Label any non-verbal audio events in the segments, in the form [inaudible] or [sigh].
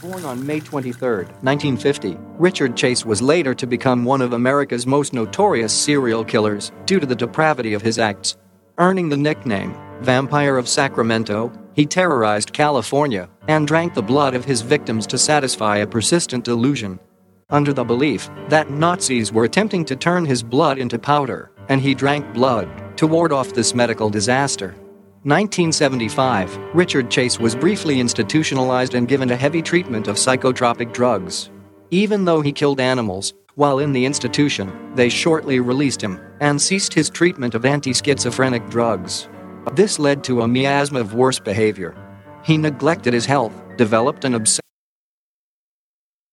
Born on May 23, 1950, Richard Chase was later to become one of America's most notorious serial killers due to the depravity of his acts. Earning the nickname Vampire of Sacramento, he terrorized California and drank the blood of his victims to satisfy a persistent delusion. Under the belief that Nazis were attempting to turn his blood into powder, and he drank blood to ward off this medical disaster. 1975, Richard Chase was briefly institutionalized and given a heavy treatment of psychotropic drugs. Even though he killed animals, while in the institution, they shortly released him and ceased his treatment of anti schizophrenic drugs. This led to a miasma of worse behavior. He neglected his health, developed an obsession.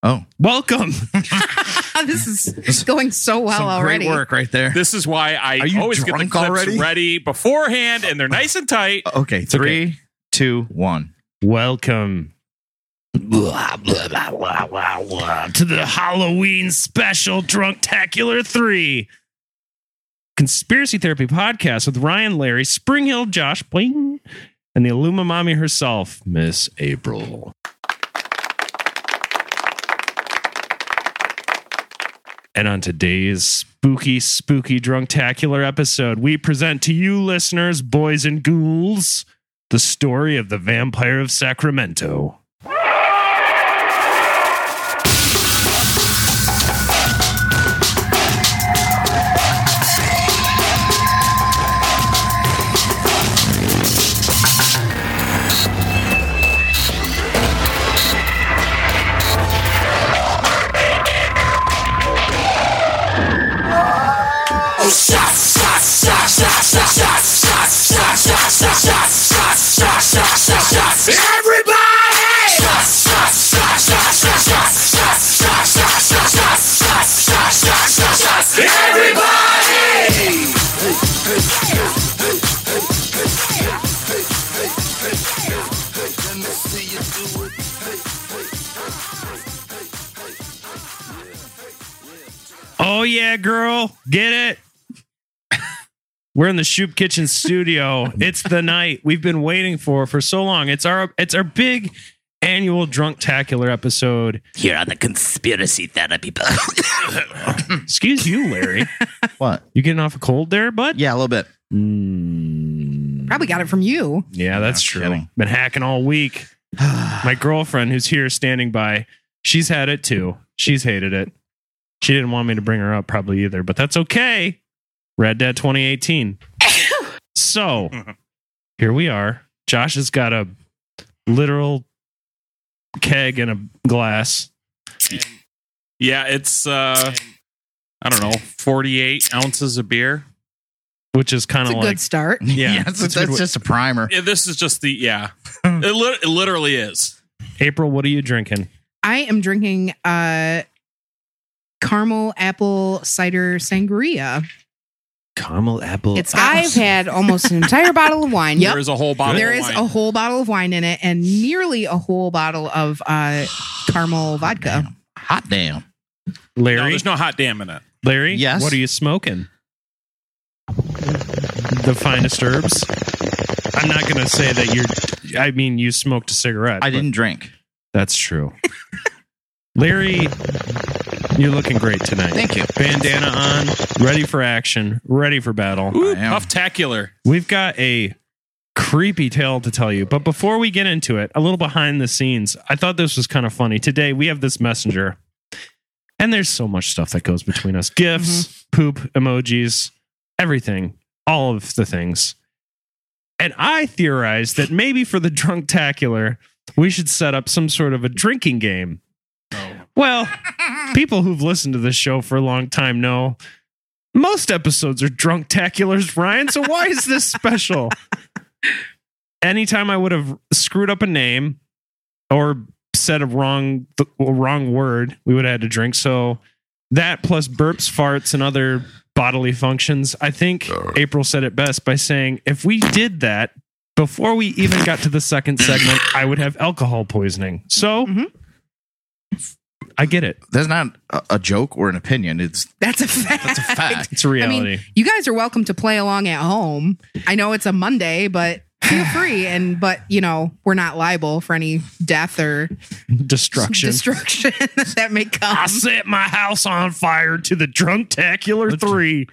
Oh, Welcome. [laughs] [laughs] this is going so well some already. great work right there. This is why I always get the drunk clips already? ready beforehand, and they're nice and tight. [laughs] Okay, three, two, one. Welcome. Blah, blah, blah, blah, blah, blah, to the Halloween special Drunktacular 3 Conspiracy Therapy podcast with Ryan, Larry, Springhill, Josh, Bling, and the Illuma Mommy herself, Miss April. And on today's spooky, spooky Drunktacular episode, we present to you, listeners, boys and ghouls, the story of the vampire of Sacramento. Oh yeah, girl, get it. We're in the Shoop Kitchen studio. It's the night we've been waiting for for so long. It's our it's our big annual Drunktacular episode. Here on the conspiracy therapy. [laughs] Excuse you, Larry. [laughs] What? You getting off a cold there, bud? Yeah, a little bit. Mm, Probably got it from you. yeah, that's No true. kidding. Been hacking all week. [sighs] My girlfriend, who's here standing by, she's had it too. She's hated it. She didn't want me to bring her up, probably either, but that's okay. Red Dead 2018. so [laughs] here we are. Josh has got a literal keg and a glass. Yeah, it's uh, I don't know, forty-eight ounces of beer. which is kind It's of a like good start. yeah, Yeah, it's that's, a good that's just a primer. Yeah, this is just the yeah. it, lit- it literally is. April. What are you drinking? I am drinking uh caramel apple cider sangria. Caramel apple. It's got I've had almost an entire [laughs] bottle of wine. Yep. There is a whole bottle. there of is wine. a whole bottle of wine in it and nearly a whole bottle of uh [sighs] caramel vodka. Hot damn. Larry. No, there's no hot damn in it. Larry. Yes? What are you smoking? The finest herbs. I'm not going to say that you're. I mean, you smoked a cigarette. I didn't drink. That's true. [laughs] Larry, you're looking great tonight. Thank you. Bandana on, ready for action, ready for battle. Ooh, I am. pufftacular. We've got a creepy tale to tell you. But before we get into it, a little behind the scenes. I thought this was kind of funny. Today we have this messenger, and there's so much stuff that goes between us gifts, mm-hmm. poop emojis, everything, all of the things. And I theorized that maybe for the [laughs] drunk drunktacular, we should set up some sort of a drinking game. Well, people who've listened to this show for a long time know most episodes are drunk drunktaculars, Ryan. So why is this special? [laughs] Anytime I would have screwed up a name or said a wrong wrong word, we would have had to drink. So that plus burps, farts, and other bodily functions. I think April said it best by saying if we did that before we even got to the second segment, I would have alcohol poisoning. So Mhm. I get it. That's not a, a joke or an opinion. It's That's a fact. that's a fact. It's a I reality. mean, you guys are welcome to play along at home. I know it's a Monday, but feel [sighs] free. And but you know, we're not liable for any death or Destruction. destruction [laughs] that may come. I set my house on fire to the Drunktacular 3.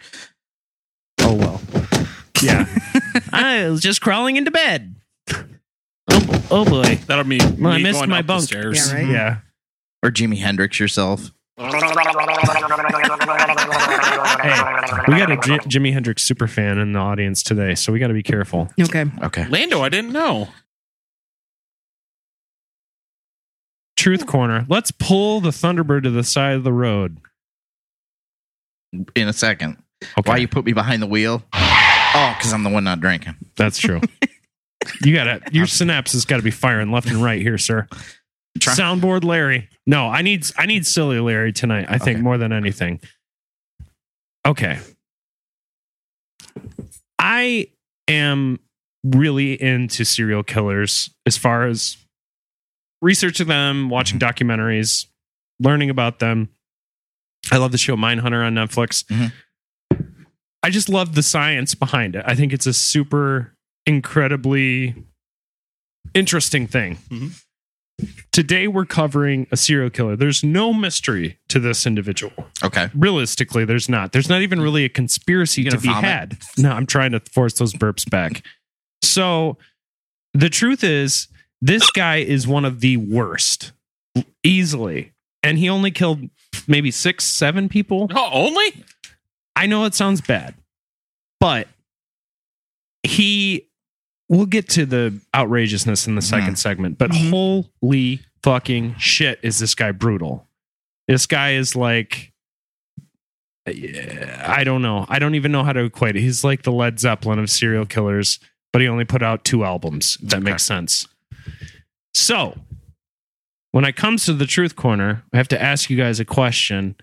Oh, well. Yeah. [laughs] I was just crawling into bed. Oh, oh boy. That'll be Well, I me missed going my up the bunk. stairs. Yeah, right. Yeah. Or Jimi Hendrix yourself. Hey, we got a J- Jimi Hendrix super fan in the audience today, so we got to be careful. Okay. Okay. Lando, I didn't know. Truth Corner. Let's pull the Thunderbird to the side of the road. In a second. Okay. Why you put me behind the wheel? Oh, because I'm the one not drinking. That's true. [laughs] you got to Your synapses got to be firing left and right here, sir. Try- Soundboard Larry. No, I need I need silly Larry tonight. I think Okay. more than anything. Okay. I am really into serial killers as far as researching them, watching documentaries, learning about them. I love the show Mindhunter on Netflix. Mhm. I just love the science behind it. I think it's a super incredibly interesting thing. Mhm. Today we're covering a serial killer. There's no mystery to this individual. Okay. Realistically, there's not. There's not even really a conspiracy to gonna be vomit? had. No, I'm trying to force those burps back. So the truth is, this guy is one of the worst, easily. And he only killed maybe six, seven people. Oh, only? I know it sounds bad, but he we'll get to the outrageousness in the 2nd segment, but Mhm. holy fucking shit is this guy brutal. This guy is like I don't know. I don't even know how to equate it. He's like the Led Zeppelin of serial killers, but he only put out two albums. That Okay. makes sense. So, when it comes to the truth corner, I have to ask you guys a question.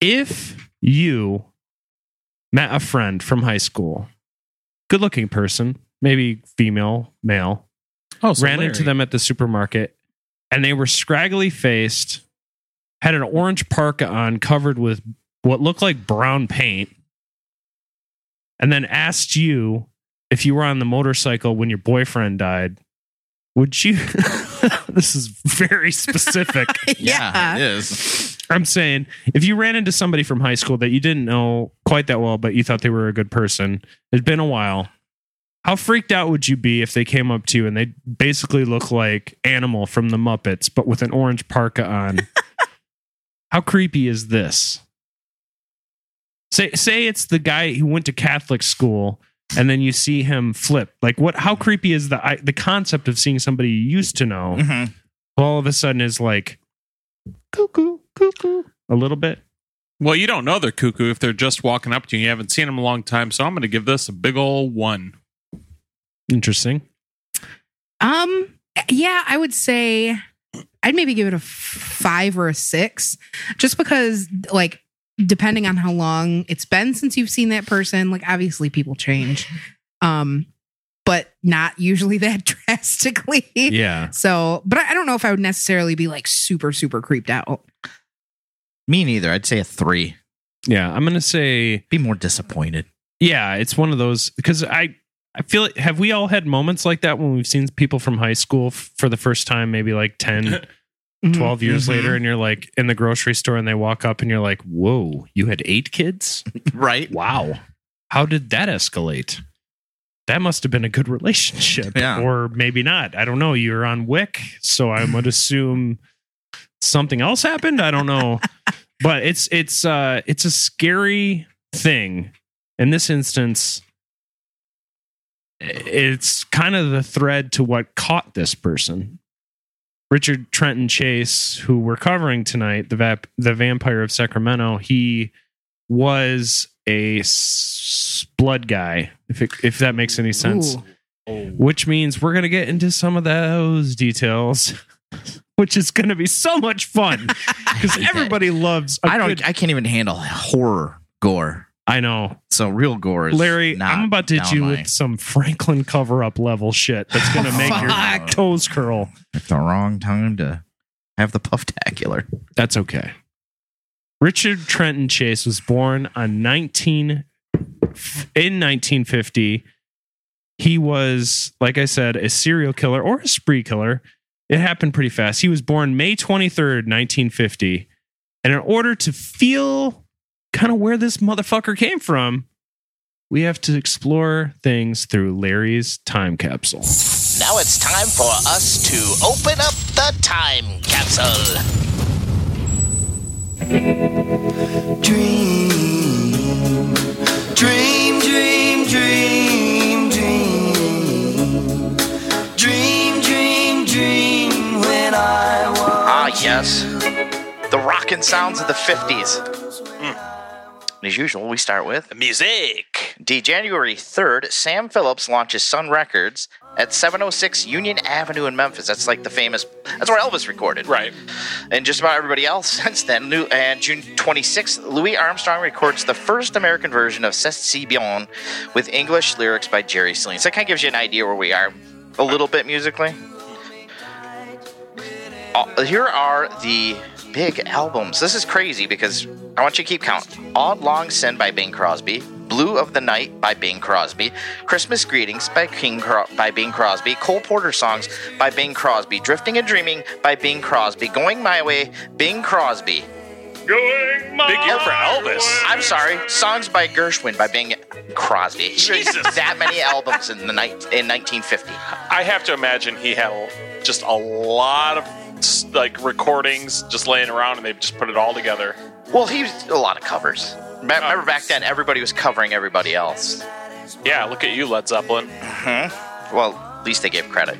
If you met a friend from high school, good looking person, maybe female, male, Oh, so ran Larry. into them at the supermarket and they were scraggly faced, had an orange parka on covered with what looked like brown paint, and then asked you if you were on the motorcycle when your boyfriend died. Would you? [laughs] this is very specific. [laughs] Yeah, it is. I'm saying if you ran into somebody from high school that you didn't know quite that well, but you thought they were a good person, it'd been a while. How freaked out would you be if they came up to you and they basically look like Animal from the Muppets, but with an orange parka on? [laughs] How creepy is this? Say say it's the guy who went to Catholic school and then you see him flip. Like what how creepy is the I, the concept of seeing somebody you used to know Mhm. all of a sudden is like cuckoo, cuckoo, a little bit. Well, you don't know they're cuckoo if they're just walking up to you. You haven't seen them a long time, so I'm going to give this a big old one. Interesting. Um, yeah, I would say I'd maybe give it a five or a six, just because, like, depending on how long it's been since you've seen that person, like, obviously people change, um, but not usually [laughs] that drastically. Yeah. So, but I I don't know if I would necessarily be like super, super creeped out. Me neither. I'd say a three. Yeah. I'm gonna say Be more disappointed. yeah, it's one of those because I I feel like, have we all had moments like that when we've seen people from high school f- for the first time, maybe like 10, Mhm. [laughs] 12 years Mhm. later, and you're like in the grocery store and they walk up and you're like, Whoa, you had eight kids? [laughs] Right? Wow. How did that escalate? That must have been a good relationship. Yeah. Or maybe not. I don't know. You're on Wick, so I would [laughs] assume something else happened. I don't know. [laughs] but it's it's uh it's a scary thing. In this instance, it's kind of the thread to what caught this person. Richard Trenton Chase, who we're covering tonight, the vap- the vampire of Sacramento, he was a s- blood guy, if it, if that makes any sense. Ooh. Oh. Which means we're gonna get into some of those details, [laughs] which is gonna be so much fun because hate [laughs] that. everybody loves. I I don't. I can't even handle horror gore. I know, So real gore is Larry. Not I'm about to hit down you my- with some Franklin cover up level shit that's gonna oh, make your Fuck. toes curl. It's the wrong time to have the pufftacular. That's okay. Richard Trenton Chase was born on 19 in 1950 he was, like I said, a serial killer or a spree killer. It happened pretty fast. He was born May 23rd, 1950. And in order to feel kind of where this motherfucker came from, we have to explore things through Larry's time capsule. Now it's time for us to open up the time capsule. Dream, dream, dream, dream, dream, dream, dream, dream. When I was Ah, yes. The rockin' sounds of the 50s. As usual, we start with Music. D. January 3rd, Sam Phillips launches Sun Records at 706 Union Avenue in Memphis. That's like the famous, that's where Elvis recorded. Right. And just about everybody else [laughs] since then. New, and June 26th, Louis Armstrong records the first American version of C'est Si Bien with English lyrics by Jerry Seelen. So that kind of gives you an idea where we are a little bit musically. Uh, here are the big albums. This is crazy because I want you to keep count. Auld Lang Syne by Bing Crosby, Blue of the Night by Bing Crosby, Christmas Greetings by King Cro- by Bing Crosby, Cole Porter songs by Bing Crosby, Drifting and Dreaming by Bing Crosby, Going My Way, Bing Crosby. Going my Big year for Elvis. I'm sorry, songs by Gershwin by Bing Crosby. Jesus, that many albums in the night in 1950. I have to imagine he had just a lot of s- like recordings just laying around, and they've just put it all together. Well, he was a lot of covers. Me- Remember back then, everybody was covering everybody else. Yeah, look at you, Led Zeppelin. Well, at least they gave credit.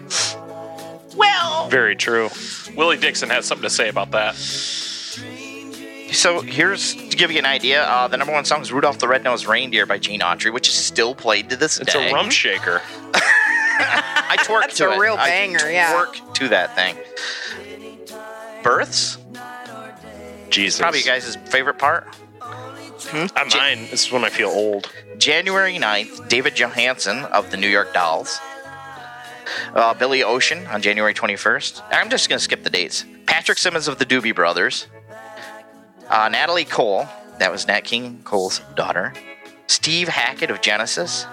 Well, Very true. Willie Dixon has something to say about that. So here's to give you an idea. Uh, the number one song is "Rudolph the Red-Nosed Reindeer" by Gene Autry, which is still played to this day. It's day. a rump shaker. [laughs] I twerk That's to a it. real I banger, yeah. Twerk to that thing. Births, Jesus. probably you guys' favorite part. Uh, mine. This is when I feel old. January 9th, David Johansen of the New York Dolls. Uh, Billy Ocean on January 21st. I'm just going to skip the dates. Patrick Simmons of the Doobie Brothers. Uh, Natalie Cole, that was Nat King Cole's daughter. Steve Hackett of Genesis.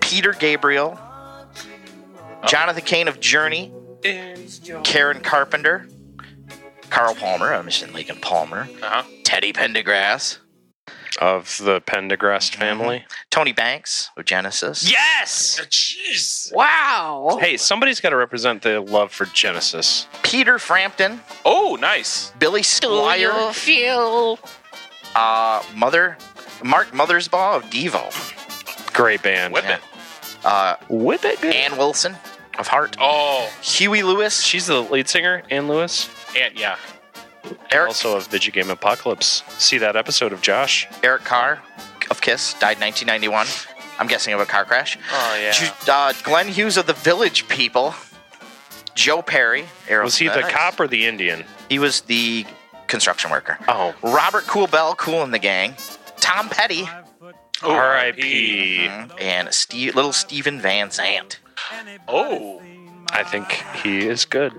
Peter Gabriel. Jonathan Cain of Journey. Karen Carpenter. Carl Palmer, I'm just Lincoln Palmer. Uh-huh. Teddy Pendergrass. Of the Pendergrast family. Tony Banks of Genesis. Yes! Jeez. Wow. Hey, somebody's got to represent the love for Genesis. Peter Frampton, Oh, nice. Billy Squier, feel? uh, Mother, Mark Mothersbaugh of Devo, Great band. Whip it. uh, Whip it good. Ann Wilson of Heart, Oh, Huey Lewis, She's the lead singer, Ann Lewis. And yeah. Eric, Also of Video Game Apocalypse. See that episode of Josh? Eric Carr of Kiss, died 1991. I'm guessing of a car crash. Oh, yeah. Ju- Uh, Glenn Hughes of the Village People, Joe Perry, Aerosmith. Was he the cop or the Indian? He was the construction worker. Oh. Robert Kool Bell, Kool and the Gang, Tom Petty, Oh, R.I.P. and Steve, little Stephen Van Zandt. Oh, I think he is good.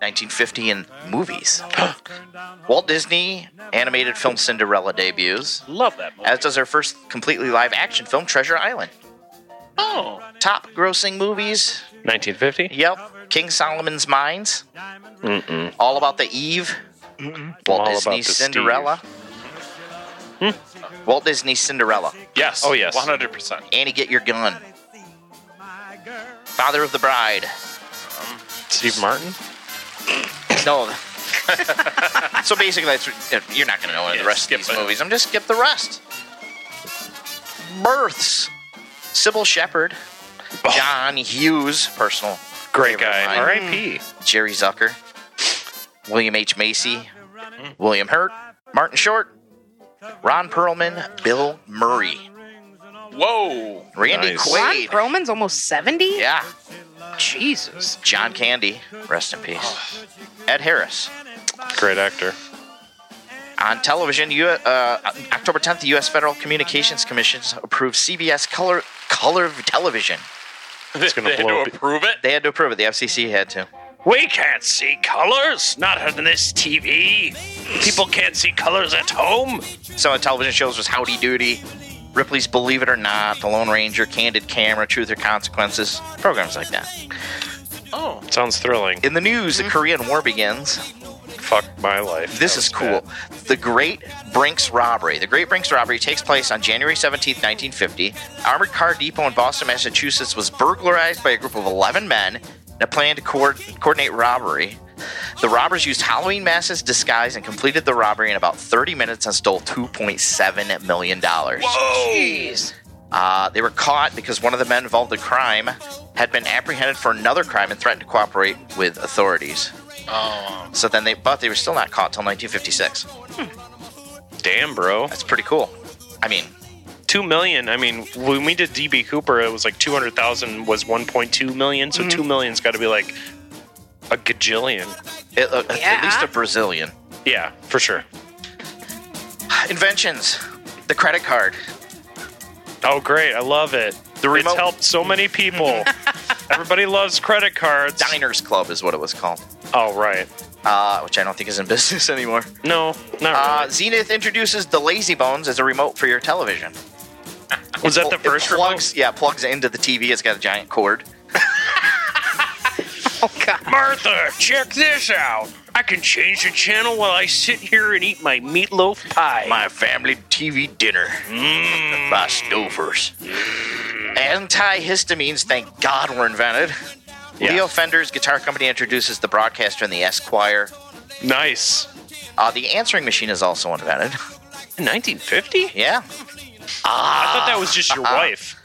1950 in movies. [gasps] Walt Disney animated film Cinderella debuts, love that movie. as does our first completely live action film Treasure Island. oh, Top grossing movies, 1950? yep. King Solomon's Mines, Mm-mm. All About the Eve, Mm. Walt All About Disney's the Cinderella. Walt Disney's Cinderella. yes. Oh, yes. 100%. Annie, get your gun. Father of the Bride. Steve Martin? No. [laughs] so basically, that's you're not going to know any of the rest of skip these it. movies. I'm just skip the rest. Births. Cybill Shepherd. Oh. John Hughes, personal Great guy. R.I.P. Jerry Zucker. William H. Macy. Hmm. William Hurt. Martin Short. Ron Perlman. Bill Murray. Whoa. Randy Nice. Ron Quaid. Perlman's almost 70? Yeah. Jesus. John Candy. Rest in peace. Ed Harris. Great actor. On television, U- uh, October 10th, the U.S. Federal Communications Commission approved CBS color color television. It's gonna [laughs] they had to up. approve it. They had to approve it. The FCC had to. We can't see colors. Not on this TV. People can't see colors at home. Some of the television shows was Howdy Doody, Ripley's Believe It or Not, The Lone Ranger, Candid Camera, Truth or Consequences, programs like that. Oh, sounds thrilling. In the news, the mm-hmm. Korean War begins. Fuck my life. This is cool. bad. The Great Brinks Robbery. The Great Brinks Robbery takes place on January 17th, 1950. Armored Car Depot in Boston, Massachusetts was burglarized by a group of 11 men in a plan to co- coordinate robbery. The robbers used Halloween masks as disguise and completed the robbery in about 30 minutes and stole $2.7 million. Whoa! Jeez. Uh, they were caught because one of the men involved in the crime had been apprehended for another crime and threatened to cooperate with authorities. Oh, So then they, but they were still not caught until 1956. damn, bro. That's pretty cool. I mean, Two million. I mean, when we did DB Cooper, it was like two hundred thousand was one point two million. So two million's got to be like a gajillion. it, uh, at least a Brazilian. Yeah, for sure. Inventions. The credit card. Oh, great! I love it. The It's remote helped so many people. [laughs] Everybody loves credit cards. Diners Club is what it was called, Oh, right. uh, which I don't think is in [laughs] business anymore. No, not Uh, really. Zenith introduces the Lazy Bones as a remote for your television. Was that the first it plugs, Yeah, plugs into the TV. It's got a giant cord. Oh [laughs] God. Martha, check this out. I can change the channel while I sit here and eat my meatloaf pie. My family TV dinner. Mm. By Stouffer's. Antihistamines, thank God, were invented. Yeah. Leo Fender's guitar company introduces the broadcaster and the Esquire. Nice. Uh, the answering machine is also invented. 1950? Yeah, I thought that was just your Uh-uh. wife.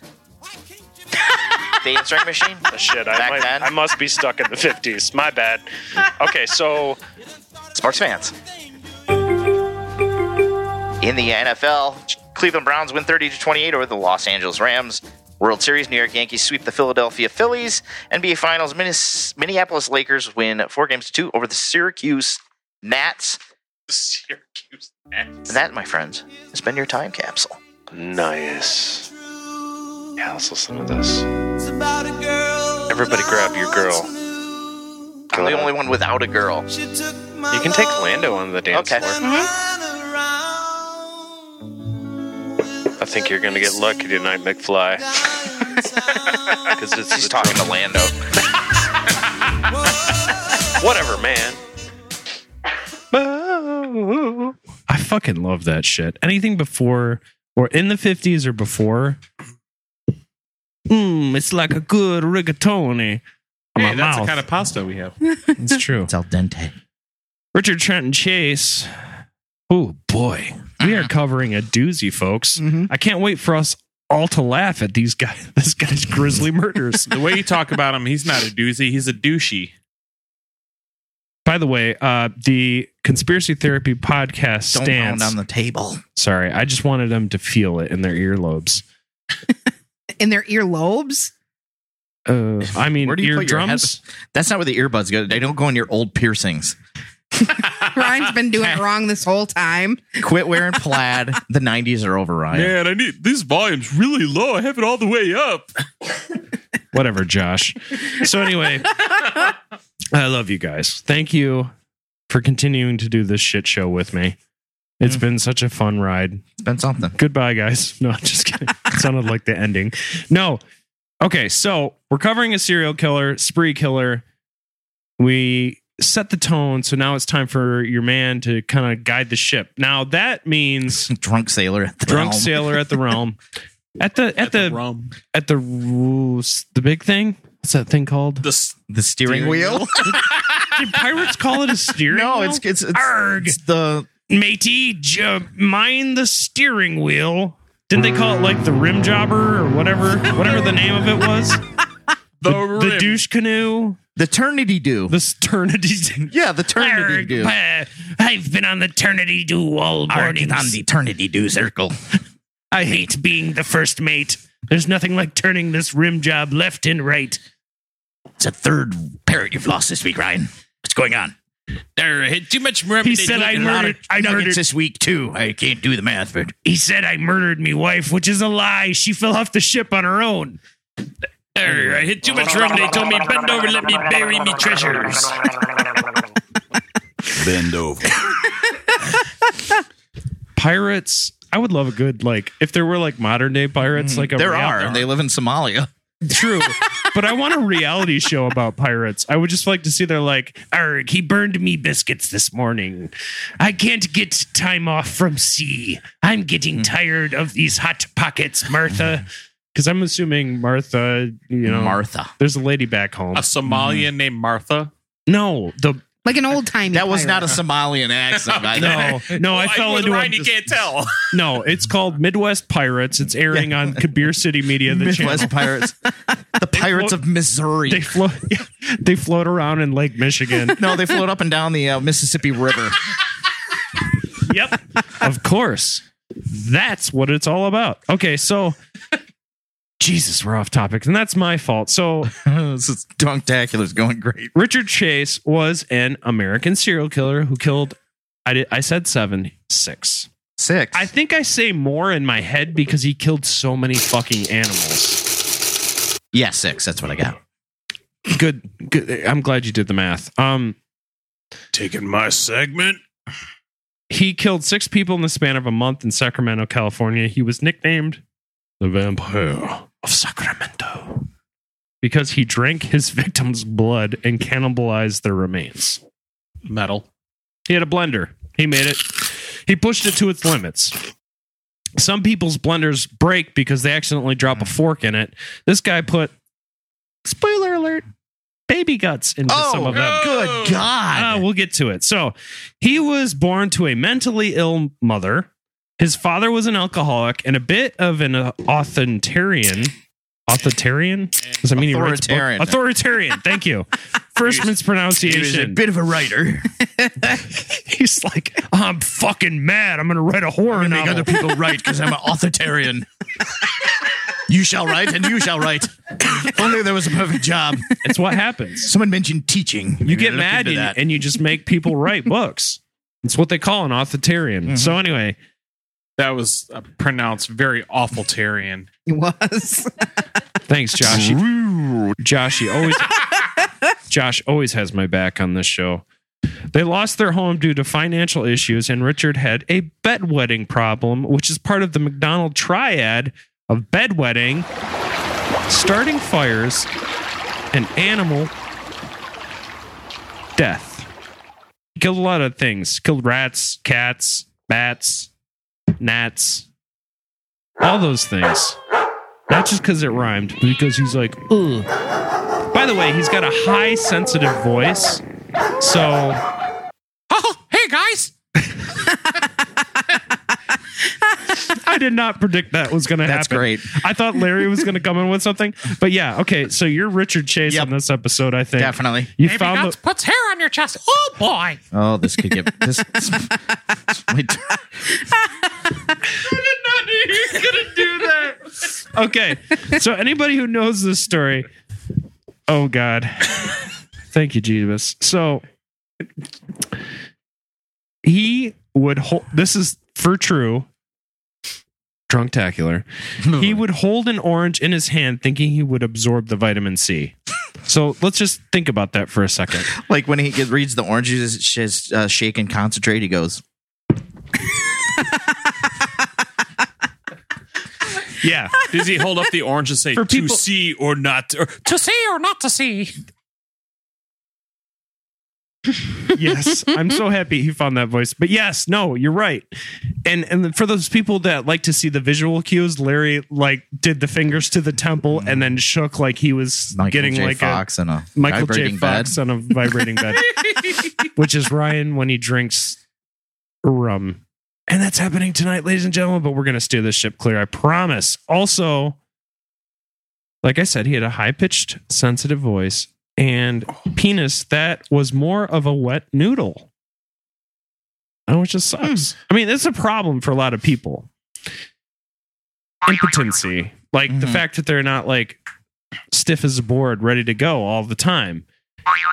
[laughs] the answering machine. Oh, shit, I, Back might, then? I must be stuck in the 50s. My bad. Okay, so Sports fans. In the NFL, Cleveland Browns win 30 to 28 over the Los Angeles Rams. World Series, New York Yankees sweep the Philadelphia Phillies. NBA Finals, Minnes- Minneapolis Lakers win four games to two over the Syracuse Nats. Syracuse. Nats. And that, my friends, has been your time capsule. Nice. Yeah, let's listen to this. Everybody Everybody grab your girl. I'm the only one without a girl. You You can take Lando on the dance Okay. floor. I think you're gonna get lucky tonight, McFly. Because [laughs] it's She's the talking to Lando. [laughs] Whatever, man. I fucking love that shit. Anything before or in the 50s or before. Mmm, it's like a good rigatoni. on Hey, my that's mouth. the kind of pasta we have. it's true. It's al dente. Richard Trenton Chase. Oh boy, we are covering a doozy, folks. Mm-hmm. I can't wait for us all to laugh at these guys. [laughs] This guy's grisly [laughs] murders. The way you talk about him, he's not a doozy. He's a douchey. By the way, uh, the conspiracy therapy podcast Don't stance. on the table. sorry, I just wanted them to feel it in their earlobes. [laughs] in their earlobes. Uh, I mean, Where do you put your eardrums. That's not where the earbuds go. They don't go in your old piercings. [laughs] Ryan's been doing it [laughs] wrong this whole time. Quit wearing plaid. the 90s are over, Ryan. Man, I need this volume's really low. I have it all the way up. [laughs] Whatever, Josh. So anyway, I love you guys. Thank you for continuing to do this shit show with me. It's been such a fun ride. It's been something. Goodbye, guys. No, I'm just kidding. It sounded like the ending. No. Okay, so we're covering a serial killer, spree killer. We set the tone, so now it's time for your man to kind of guide the ship. Now that means [laughs] Drunk sailor at the drunk realm. sailor at the realm. At the at, the, rum. at the the big thing. What's that thing called? The The steering, Steering wheel? [laughs] Did pirates call it a steering? no, wheel? it's it's, it's, Arg. it's the matey, j- mind the steering wheel. Didn't they call it like the rim jobber or whatever, whatever the name of it was? [laughs] the, The rim. douche canoe, the eternity do. the sternity. [laughs] yeah, the eternity Arg, do. Uh, I've been on the eternity do all morning. on the eternity do circle. [laughs] I hate being the first mate. There's nothing like turning this rim job left and right. It's a third parrot you've lost this week, Ryan. What's going on? There, I hit too much rum. He said I murdered. I murdered. this week too. I can't do the math, but He said I murdered me wife, which is a lie. She fell off the ship on her own. There, I hit too much rum. They told me bend over, let me bury me treasures. [laughs] Bend over. Pirates I would love a good like if there were like modern day pirates, mm-hmm. like a there real- are. They live in Somalia. True. [laughs] but I want a reality show about pirates. I would just like to see they're like, Arg, he burned me biscuits this morning. I can't get time off from sea. I'm getting hmm. tired of these hot pockets, Martha. [laughs] Because I'm assuming Martha, you know, Martha. There's a lady back home. A Somalian mm-hmm. named Martha. No, the Like an old time. That was not a Somalian accent. I [laughs] no, no. I Well, fell into Ryan, a, you can't tell. [laughs] no. It's called Midwest Pirates. It's airing on Kabir City Media. The Midwest channel. Pirates. [laughs] The Pirates of Missouri. They float. they float around in Lake Michigan. no, they float up and down the uh, Mississippi River. yep. Of course. That's what it's all about. Okay, so Jesus, we're off topic, and that's my fault. So [laughs] this is Dunktacular's going great. Richard Chase was an American serial killer who killed I did I said seven, six. Six. I think I say more in my head because he killed so many fucking animals. Yeah, six. That's what I got. Good good I'm glad you did the math. Um Taking my segment. he killed six people in the span of a month in Sacramento, California. He was nicknamed the Vampire of Sacramento because he drank his [laughs] victims' blood and cannibalized their remains. Metal. He had a blender. He made it. He pushed it to its limits. Some people's blenders break because they accidentally drop a fork in it. This guy put spoiler alert baby guts into some of them. good God. Uh, we'll get to it. So, he was born to a mentally ill mother. His father was an alcoholic and a bit of an uh, authoritarian. Authoritarian? Does that mean he writes Authoritarian. Authoritarian. Thank you. [laughs] First He was a bit of a writer. [laughs] He's like, I'm fucking mad. I'm going to write a horror novel. Make other people write because I'm an authoritarian. [laughs] you shall write and you shall write. If Only there was a perfect job. It's what happens. Someone mentioned teaching. You get mad and, and you just make people write books. It's what they call an authoritarian. Mm-hmm. So anyway, That was uh, pronounced very awful Tarian. [laughs] It was. thanks, Josh. Josh, you always [laughs] Josh always has my back on this show. They lost their home due to financial issues, and Richard had a bedwetting problem, which is part of the McDonald triad of bedwetting, starting fires, and animal death. He killed a lot of things. Killed rats, cats, bats, gnats, all those things. Not just because it rhymed, but because he's like, ugh. By the way, he's got a high sensitive voice. So [laughs] Oh, hey guys. [laughs] I did not predict that was going to happen. That's great. I thought Larry was going to come in with something. But yeah, okay. So you're Richard Chase Yep. on this episode, I think. Definitely. You Baby found guts the, puts hair on your chest. Oh boy. Oh, this could get this. [laughs] this wait, Okay. So anybody who knows this story, oh God. Thank you, Jesus. So he would hold this is for true. Drunktacular. He [laughs] would hold an orange in his hand thinking he would absorb the vitamin C. So let's just think about that for a second. like when he get, reads the orange, oranges, just uh, shake and concentrate. He goes, Yeah. Does he hold up the orange and say For to people- see or not? Or, To see or not to see. yes i'm so happy he found that voice but yes no you're right and and for those people that like to see the visual cues larry like did the fingers to the temple and then shook like he was Michael getting J. like Fox a and a michael j vibrating bed. fox on a vibrating bed [laughs] which is ryan when he drinks rum and that's happening tonight ladies and gentlemen but we're gonna steer this ship clear i promise also like i said he had a high-pitched sensitive voice and penis that was more of a wet noodle. Oh, which just sucks. I mean, it's a problem for a lot of people. Impotency, like the Mhm. fact that they're not like stiff as a board, ready to go all the time.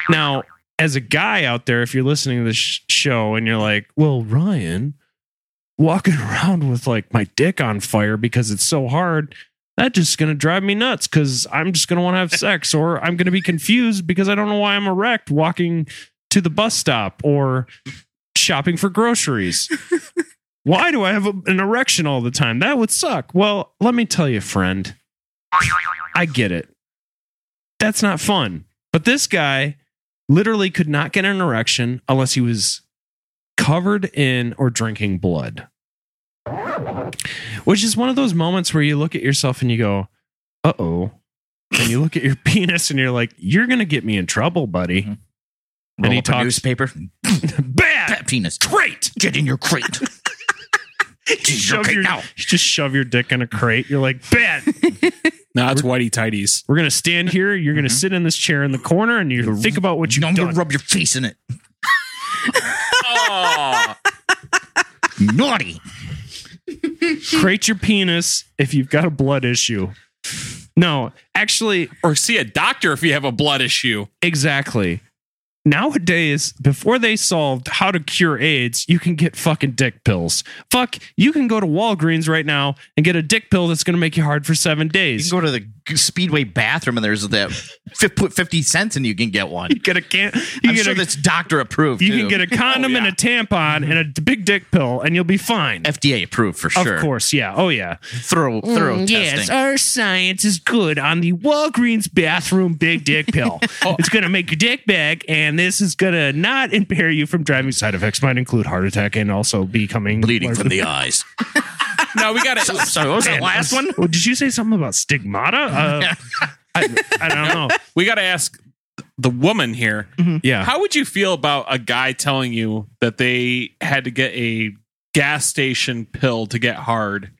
Now, as a guy out there, if you're listening to this sh- show and you're like, well, Ryan, walking [laughs] around with like my dick on fire because it's so hard, that's just going to drive me nuts because I'm just going to want to have [laughs] sex or I'm going to be confused because I don't know why I'm erect walking to the bus stop or shopping for groceries. [laughs] Why do I have a, an erection all the time? That would suck. Well, let me tell you, friend. I get it. That's not fun. But this guy literally could not get an erection unless he was covered in or drinking blood. Which is one of those moments where you look at yourself and you go, uh oh. And you look at your [laughs] penis and you're like, you're going to get me in trouble, buddy. Roll And he talks- newspaper. [laughs] Bad. Fat penis. Crate. Get in your crate. [laughs] Shove okay, your, now. just shove your dick in a crate. You're like, bad. No, it's whitey tighties. We're gonna stand here. You're gonna sit in this chair in the corner, and you think about what you've I'm gonna rub your face in it. Oh, [laughs] Naughty. Crate your penis if you've got a blood issue. No, actually, or see a doctor if you have a blood issue. exactly. Nowadays, before they solved how to cure AIDS, you can get fucking dick pills. Fuck, you can go to Walgreens right now and get a dick pill that's gonna make you hard for seven days. You can go to the Speedway bathroom and there's that put 50 cents and you can get one. [laughs] You get a can. You I'm get sure a, that's doctor approved. you too. can get a [laughs] condom and a tampon and a big dick pill, and you'll be fine. FDA approved for sure. Of course, yeah. Oh yeah. Thorough, thorough Mm, yes, our science is good on the Walgreens bathroom big dick pill. [laughs] It's going to make your dick big, and this is going to not impair you from driving. Side effects might include heart attack and also becoming Bleeding larger- from the eyes. No, we got to. Sorry, what was that Man, last one? Oh, did you say something about stigmata? Uh, [laughs] I, I don't know. We got to ask the woman here. Yeah. How would you feel about a guy telling you that they had to get a gas station pill to get hard?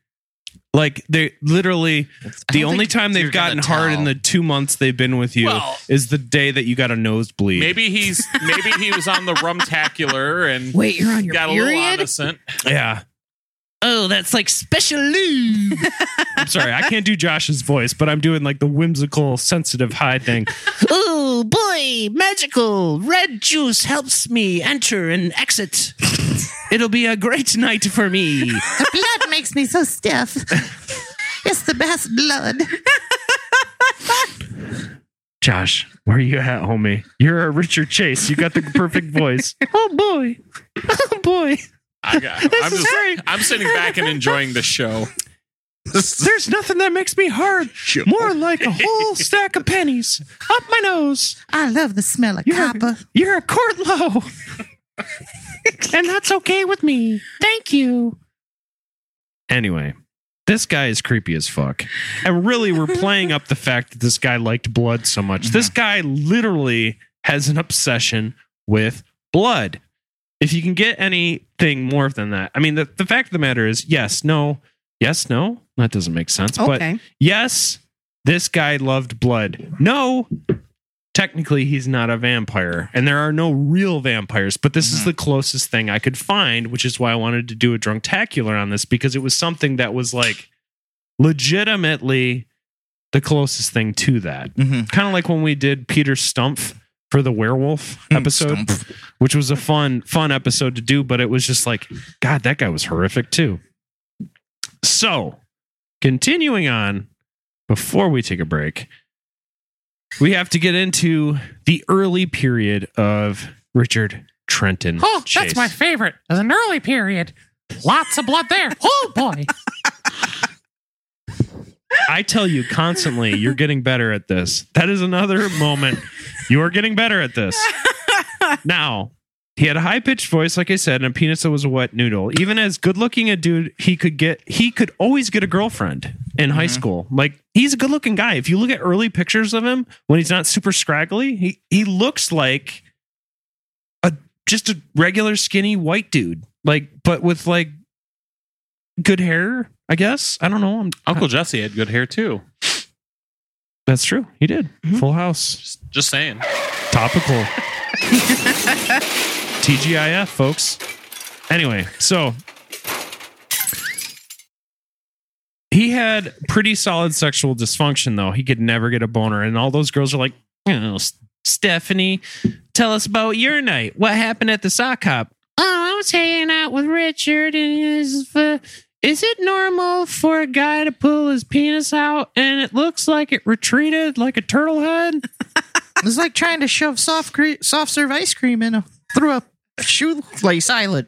Like they literally, the only time they've gotten hard in the two months they've been with you Well- is the day that you got a nosebleed. Maybe he's maybe he was on the rumtacular and Wait, you're on your got a little period? innocent. Yeah. Oh, that's like special lube. [laughs] [laughs] I'm sorry, I can't do Josh's voice, but I'm doing like the whimsical, sensitive high thing. oh boy, magical red juice helps me enter and exit. [laughs] It'll be a great night for me. The blood makes me so stiff. It's the best blood. Josh, where are you at, homie? You're a Richard Chase. You got the perfect voice. [laughs] Oh boy, oh boy. I got, I'm just great. I'm sitting back and enjoying the show. [laughs] There's nothing that makes me hard more like a whole stack of pennies up my nose. I love the smell of You're, copper. you're a court low. [laughs] and that's okay with me. Thank you. Anyway, this guy is creepy as fuck. And really, we're playing up the fact that this guy liked blood so much. This guy literally has an obsession with blood. If you can get anything more than that, I mean, the, the fact of the matter is yes, no, yes, no. That doesn't make sense. But yes, this guy loved blood. No, technically he's not a vampire and there are no real vampires but this is the closest thing i could find which is why i wanted to do a drunktacular on this because it was something that was like legitimately the closest thing to that Mhm. kind of like when we did peter stumpf for the werewolf episode Stumpf. which was a fun fun episode to do but it was just like god that guy was horrific too so continuing on before we take a break we have to get into the early period of richard trenton Oh, Chase. that's my favorite. As an early period. Lots of blood there. [laughs] Oh boy. I tell you constantly, you're getting better at this. That is another moment. You are getting better at this. [laughs] Now, he had a high pitched voice, like I said, and a penis that was a wet noodle. Even as good looking a dude, he could get he could always get a girlfriend in high mm-hmm. school. Like he's a good looking guy. If you look at early pictures of him when he's not super scraggly, he he looks like a just a regular skinny white dude. Like, but with like good hair, I guess. I don't know. I'm, Uncle Jesse had good hair too. That's true. He did. Mm-hmm. Full House. Just, just saying. Topical. [laughs] TGIF, folks. Anyway, so he had pretty solid sexual dysfunction, though. He could never get a boner. And all those girls are like, oh, Stephanie, tell us about your night. What happened at the sock hop? Oh, I was hanging out with Richard, and his, uh, is it normal for a guy to pull his penis out and it looks like it retreated like a turtle head? [laughs] It's like trying to shove soft cre- soft serve ice cream in a through a shoelace [laughs] island.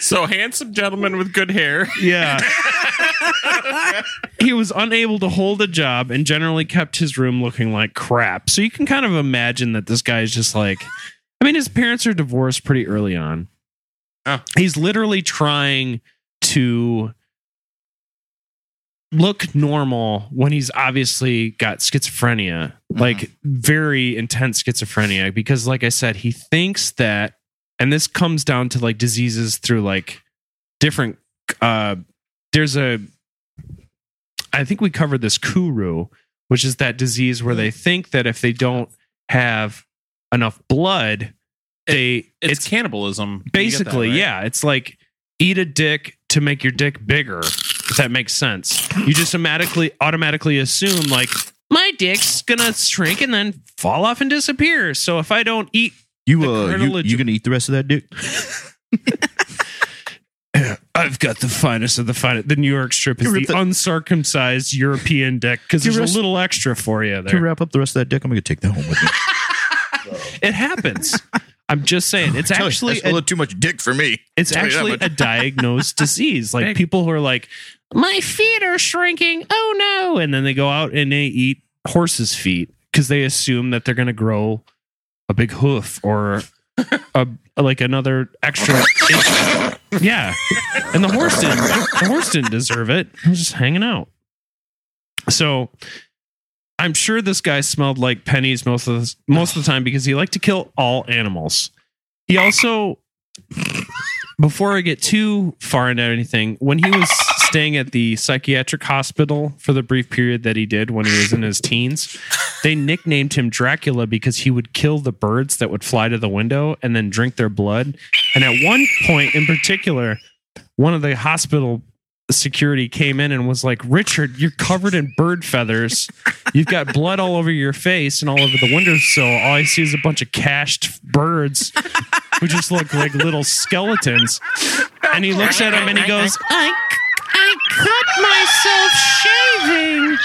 so handsome gentleman with good hair. Yeah. [laughs] he was unable to hold a job and generally kept his room looking like crap. So you can kind of imagine that this guy is just like I mean his parents are divorced pretty early on. Oh. He's literally trying to look normal when he's obviously got schizophrenia, like very intense schizophrenia because like I said he thinks that and this comes down to like diseases through like different uh there's a I think we covered this kuru, which is that disease where they think that if they don't have enough blood, they It's, cannibalism. You get that, basically right? yeah, it's like eat a dick to make your dick bigger. If that makes sense. You just automatically automatically assume like my dick's gonna shrink and then fall off and disappear. So if I don't eat You uh, you, you gonna eat the rest of that dick? [laughs] I've got the finest of the finest. The New York strip is the, the- uncircumcised European dick because there's rest- a little extra for you To there. wrap up the rest of that dick, I'm gonna take that home with me. [laughs] It happens. I'm just saying. It's Tell you, actually that's a little too much dick for me. it's you actually a diagnosed [laughs] disease. Like people who are like, my feet are shrinking. Oh no! And then they go out and they eat horses' feet because they assume that they're going to grow a big hoof or a like another extra. inch. Yeah, and the horse didn't. The horse didn't deserve it. He was just hanging out. So. I'm sure this guy smelled like pennies most of the, most of the time because he liked to kill all animals. He also before I get too far into anything, when he was staying at the psychiatric hospital for the brief period that he did when he was in his teens, they nicknamed him Dracula because he would kill the birds that would fly to the window and then drink their blood. And at one point in particular, one of the hospital security came in and was like, Richard, you're covered in bird feathers. You've got blood all over your face and all over the windowsill. All I see is a bunch of cashed birds who just look like little skeletons. And he looks at him and he goes, myself shaving.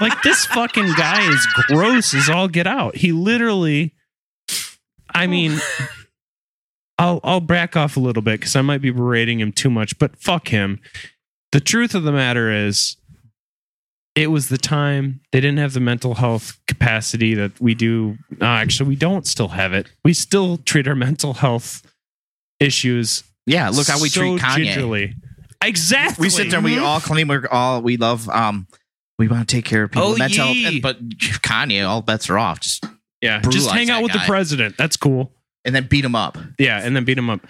like this fucking guy is gross as all get out. He literally, I mean, I'll I'll back off a little bit because I might be berating him too much, but fuck him. The truth of the matter is, it was the time they didn't have the mental health capacity that we do. No, actually, we don't still have it. We still treat our mental health issues. Yeah, look how we so treat Kanye. gingerly. Exactly. We sit there and we all claim we're all we love. Um, we want to take care of people. Oh, with mental health, yee. and- but Kanye, all bets are off. Just yeah, just hang out that with the president. That's cool. and then beat him up. Yeah, and then beat him up.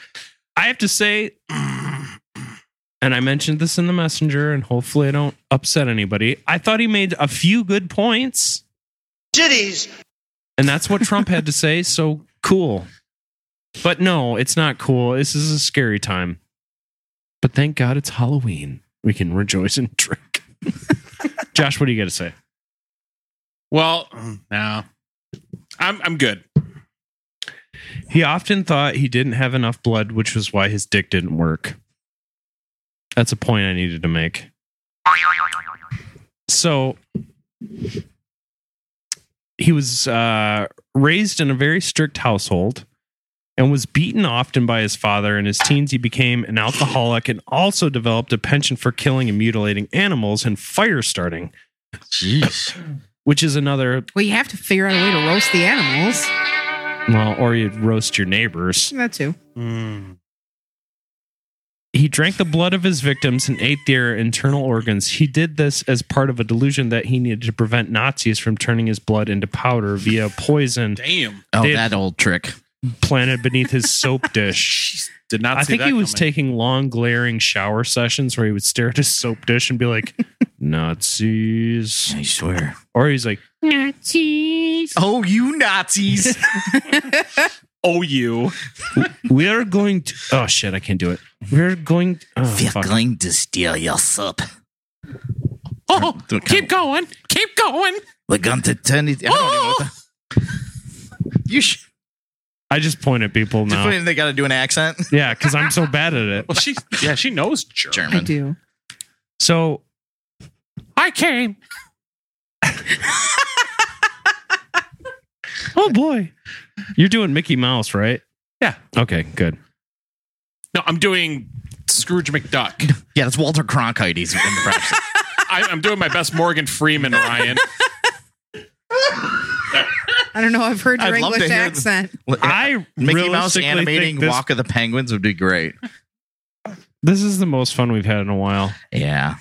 I have to say, [clears throat] and I mentioned this in the messenger, and hopefully I don't upset anybody. I thought he made a few good points, Cities. and that's what Trump had to say. So cool. But no, it's not cool. This is a scary time. But thank God it's Halloween. We can rejoice and drink. [laughs] Josh, what do you got to say? Well, no, I'm I'm good. He often thought he didn't have enough blood, which was why his dick didn't work. That's a point I needed to make. So he was uh, raised in a very strict household and was beaten often by his father. In his teens, he became an alcoholic and also developed a penchant for killing and mutilating animals and fire starting. Jeez. Which is another, Well, you have to figure out a way to roast the animals. well, or you'd roast your neighbors. That too. Hmm. He drank the blood of his victims and ate their internal organs. He did this as part of a delusion that he needed to prevent Nazis from turning his blood into powder via poison Damn. Oh, They- that old trick. Planted beneath his soap [laughs] dish. Did not. I think that he was coming. taking long, glaring shower sessions where he would stare at his soap dish and be like, [laughs] Nazis. I swear. Or he's like, Nazis. Oh, you Nazis! [laughs] Oh, you. We are going to. Oh, shit, I can't do it. We're going. Oh, We're fuck. going to steal your soap. Oh, oh keep going. Keep going. We're going to turn it. I don't know what the- oh! you should. I just point at people Just now. put in, they got to do an accent. [laughs] Yeah, because I'm so bad at it. Well, she. Yeah, she knows German. I do. So I came. [laughs] Oh boy. You're doing Mickey Mouse, right? Yeah. Okay, good. No, I'm doing Scrooge McDuck. [laughs] Yeah, that's Walter Cronkite. He's in the process. I, I'm doing my best Morgan Freeman, Ryan. I don't know. I've heard your I'd love to English hear the- accent. I Mickey Mouse realistically animating think this, Walk of the Penguins would be great. this is the most fun we've had in a while. Yeah.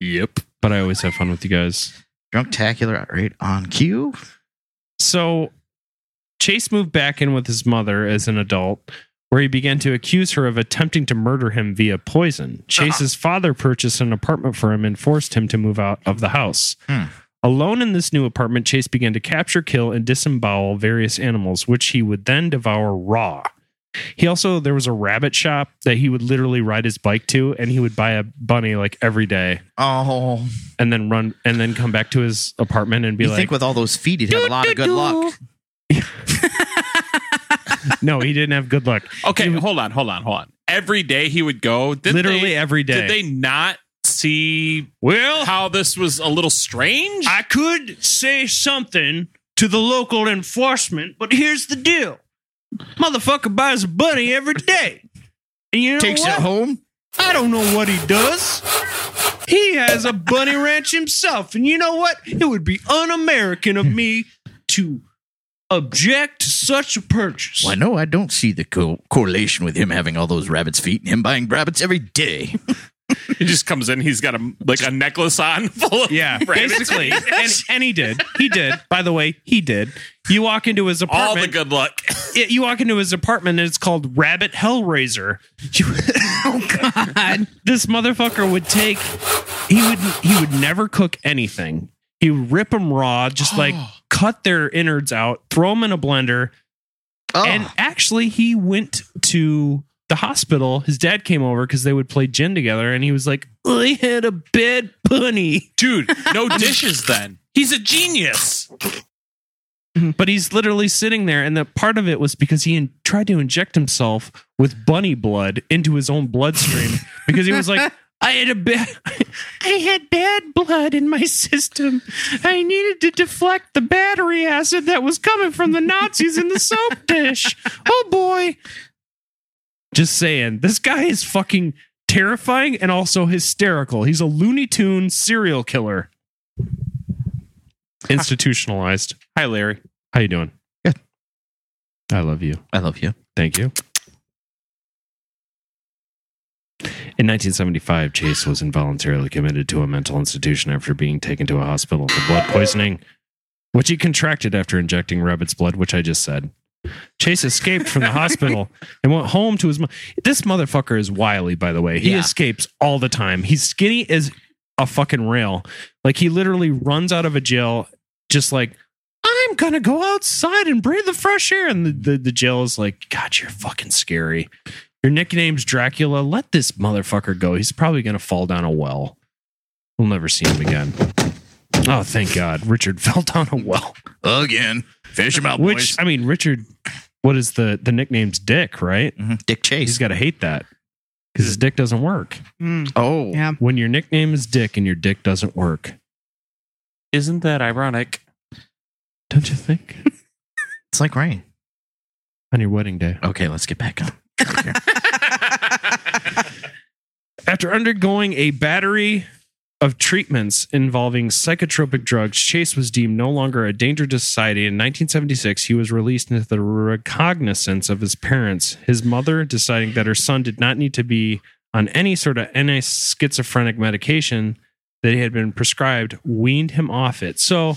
Yep. But I always have fun with you guys. Drunktacular right on cue. So Chase moved back in with his mother as an adult, where he began to accuse her of attempting to murder him via poison. Chase's father purchased an apartment for him and forced him to move out of the house. Hmm. Alone in this new apartment, Chase began to capture, kill, and disembowel various animals, which he would then devour raw. He also there was a rabbit shop that he would literally ride his bike to, and he would buy a bunny like every day, Oh, and then run and then come back to his apartment and be you like, think with all those feet, he'd have a lot of good luck. [laughs] "No, he didn't have good luck." Okay, hold on, hold on, hold on. Every day he would go. Did Literally they- every day. Did they not see Well, how this was a little strange? I could say something to the local enforcement, but here's the deal. Motherfucker buys a bunny every day. And you know Takes what? it home. I don't know what he does. He has a bunny ranch himself. And you know what? It would be un American of me to object to such a purchase. Well, no, I don't see the co- correlation with him having all those rabbits' feet and him buying rabbits every day. [laughs] he just comes in. He's got a like a necklace on full of Yeah, rabbits. basically. and, and he did. He did. By the way, he did. You walk into his apartment. all the good luck. it- you walk into his apartment and it's called Rabbit Hellraiser. [laughs] Oh God! this motherfucker would take he would he would never cook anything. He would rip them raw, just like oh. cut their innards out, throw them in a blender. Oh, And actually, he went to the hospital. His dad came over because they would play gin together, and he was like, "I had a bad bunny." Dude, no [laughs] dishes then. He's a genius. But he's literally sitting there, and the part of it was because he in- tried to inject himself with bunny blood into his own bloodstream [laughs] because he was like, "I had a bad, I had bad blood in my system. I needed to deflect the battery acid that was coming from the Nazis in the soap dish. Oh boy!" Just saying, this guy is fucking terrifying and also hysterical. He's a Looney Tune serial killer. Institutionalized. Hi, Larry. How you doing? Good. I love you. I love you. Thank you. In 1975, Chase was involuntarily committed to a mental institution after being taken to a hospital for blood poisoning, which he contracted after injecting rabbit's blood, which I just said. Chase escaped from the hospital [laughs] and went home to his mom. This motherfucker is wily, by the way. He Yeah. escapes all the time. He's skinny as a fucking rail. Like he literally runs out of a jail just like, I'm gonna go outside and breathe the fresh air. And the, the, the jail is like, God, you're fucking scary. Your nickname's Dracula. Let this motherfucker go. He's probably gonna fall down a well. We'll never see him again. Oh, thank God. Richard [laughs] fell down a well. Again. Fish him out, Which boys. I mean, Richard, what is the the nickname's Dick, right? Mhm. Dick Chase. He's got to hate that because his dick doesn't work. oh, Yeah. When your nickname is Dick and your dick doesn't work, Isn't that ironic? don't you think? [laughs] it's like rain. On your wedding day. Okay, let's get back on. [laughs] [laughs] After undergoing a battery of treatments involving psychotropic drugs, Chase was deemed no longer a danger to society. In 1976, he was released into the recognizance of his parents, his mother deciding that her son did not need to be on any sort of anti-schizophrenic medication that he had been prescribed, weaned him off it. So,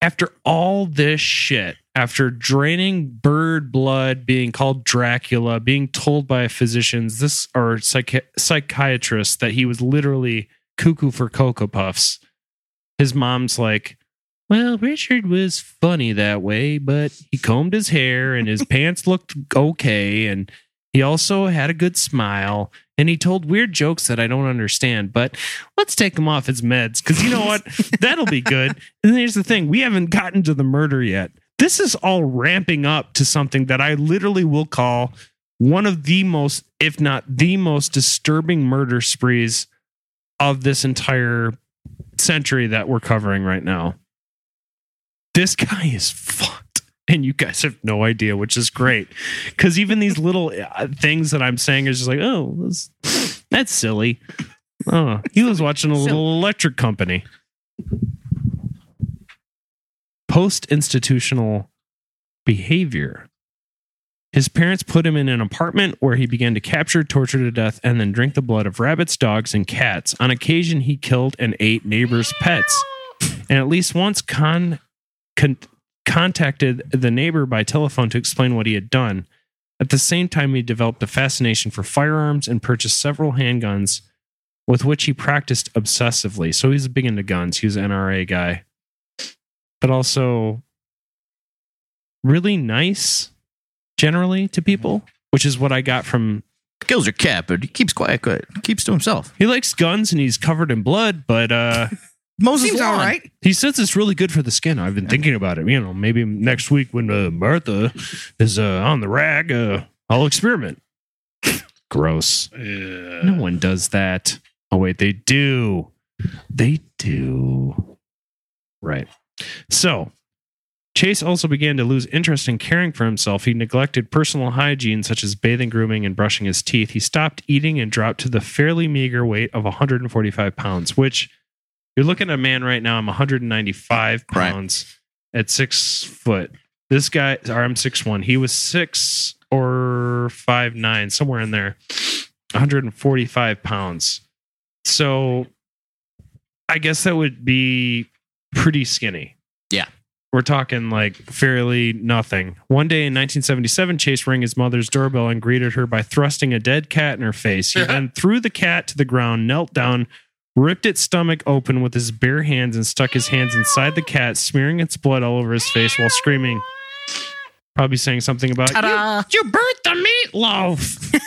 after all this shit, after draining bird blood, being called Dracula, being told by physicians, this or psychi- psychiatrists that he was literally cuckoo for Cocoa Puffs, his mom's like, well, Richard was funny that way, but he combed his hair and his [laughs] pants looked okay. And he also had a good smile and he told weird jokes that I don't understand. But let's take him off his meds because you know what? [laughs] That'll be good. And here's the thing we haven't gotten to the murder yet. This is all ramping up to something that I literally will call one of the most, if not the most disturbing murder sprees of this entire century that we're covering right now. This guy is fucked. and you guys have no idea, which is great. Because even these little uh, things that I'm saying is just like, oh, that's, that's silly. Oh, he was watching a little electric company. Post institutional behavior. His parents put him in an apartment where he began to capture, torture to death, and then drink the blood of rabbits, dogs, and cats. On occasion, he killed and ate neighbors' pets. And at least once con, con contacted the neighbor by telephone to explain what he had done. At the same time, he developed a fascination for firearms and purchased several handguns with which he practiced obsessively. So he's big into guns. He was an NRA guy, but also really nice generally to people, which is what I got from. Kills your cat, but he keeps quiet, quiet. Keeps to himself. He likes guns and he's covered in blood, but uh [laughs] Moses Seems all lawn. right. he says it's really good for the skin. I've been thinking about it. You know, maybe next week when uh, Martha is uh, on the rag, uh, I'll experiment. [laughs] Gross. No one does that. Oh wait, they do. They do. Right. So, Chase also began to lose interest in caring for himself. He neglected personal hygiene such as bathing, grooming, and brushing his teeth. He stopped eating and dropped to the fairly meager weight of 145 pounds, which you're looking at a man right now. I'm 195 Right. pounds at six foot. This guy, or I'm six one. He was six or five nine, somewhere in there. 145 pounds. So, I guess that would be pretty skinny. Yeah. We're talking like fairly nothing. One day in 1977, Chase rang his mother's doorbell and greeted her by thrusting a dead cat in her face. He [laughs] then threw the cat to the ground, knelt down, ripped its stomach open with his bare hands, and stuck his hands inside the cat, smearing its blood all over his face while screaming. Probably saying something about Ta-da. you, you burnt the meatloaf.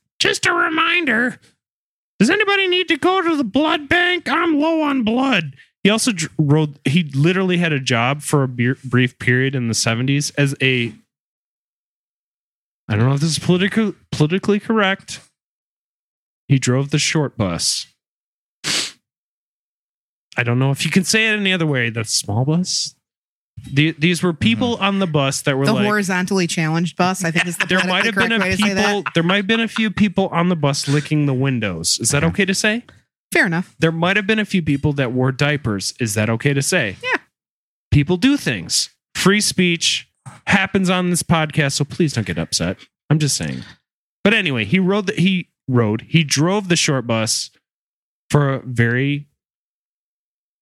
[laughs] Just a reminder. Does anybody need to go to the blood bank? I'm low on blood. He also rode. He literally had a job for a beer, brief period in the 70s as a. I don't know if this is political, politically correct. He drove the short bus. I don't know if you can say it any other way. The small bus. The, these were people mm-hmm. on the bus that were The like horizontally challenged bus, I think is the there might have been a people there might have been a few people on the bus licking the windows is that okay to say Fair enough. there might have been a few people that wore diapers is that okay to say Yeah. people do things free speech happens on this podcast so please don't get upset i'm just saying but anyway he rode the, he rode he drove the short bus for a very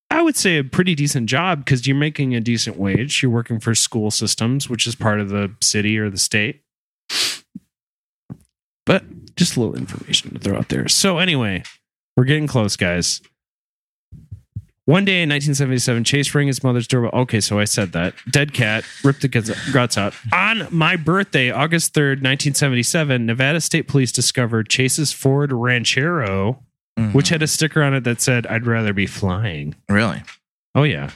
I would say a pretty decent job because you're making a decent wage. You're working for school systems, which is part of the city or the state. But just a little information to throw out there. So, anyway, we're getting close, guys. One day in 1977, Chase rang his mother's doorbell. Okay, so I said that. Dead cat, ripped the guts- guts out. On my birthday, August 3rd, 1977, Nevada State Police discovered Chase's Ford Ranchero, mm-hmm. which had a sticker on it that said, I'd rather be flying. Really? Oh, yeah.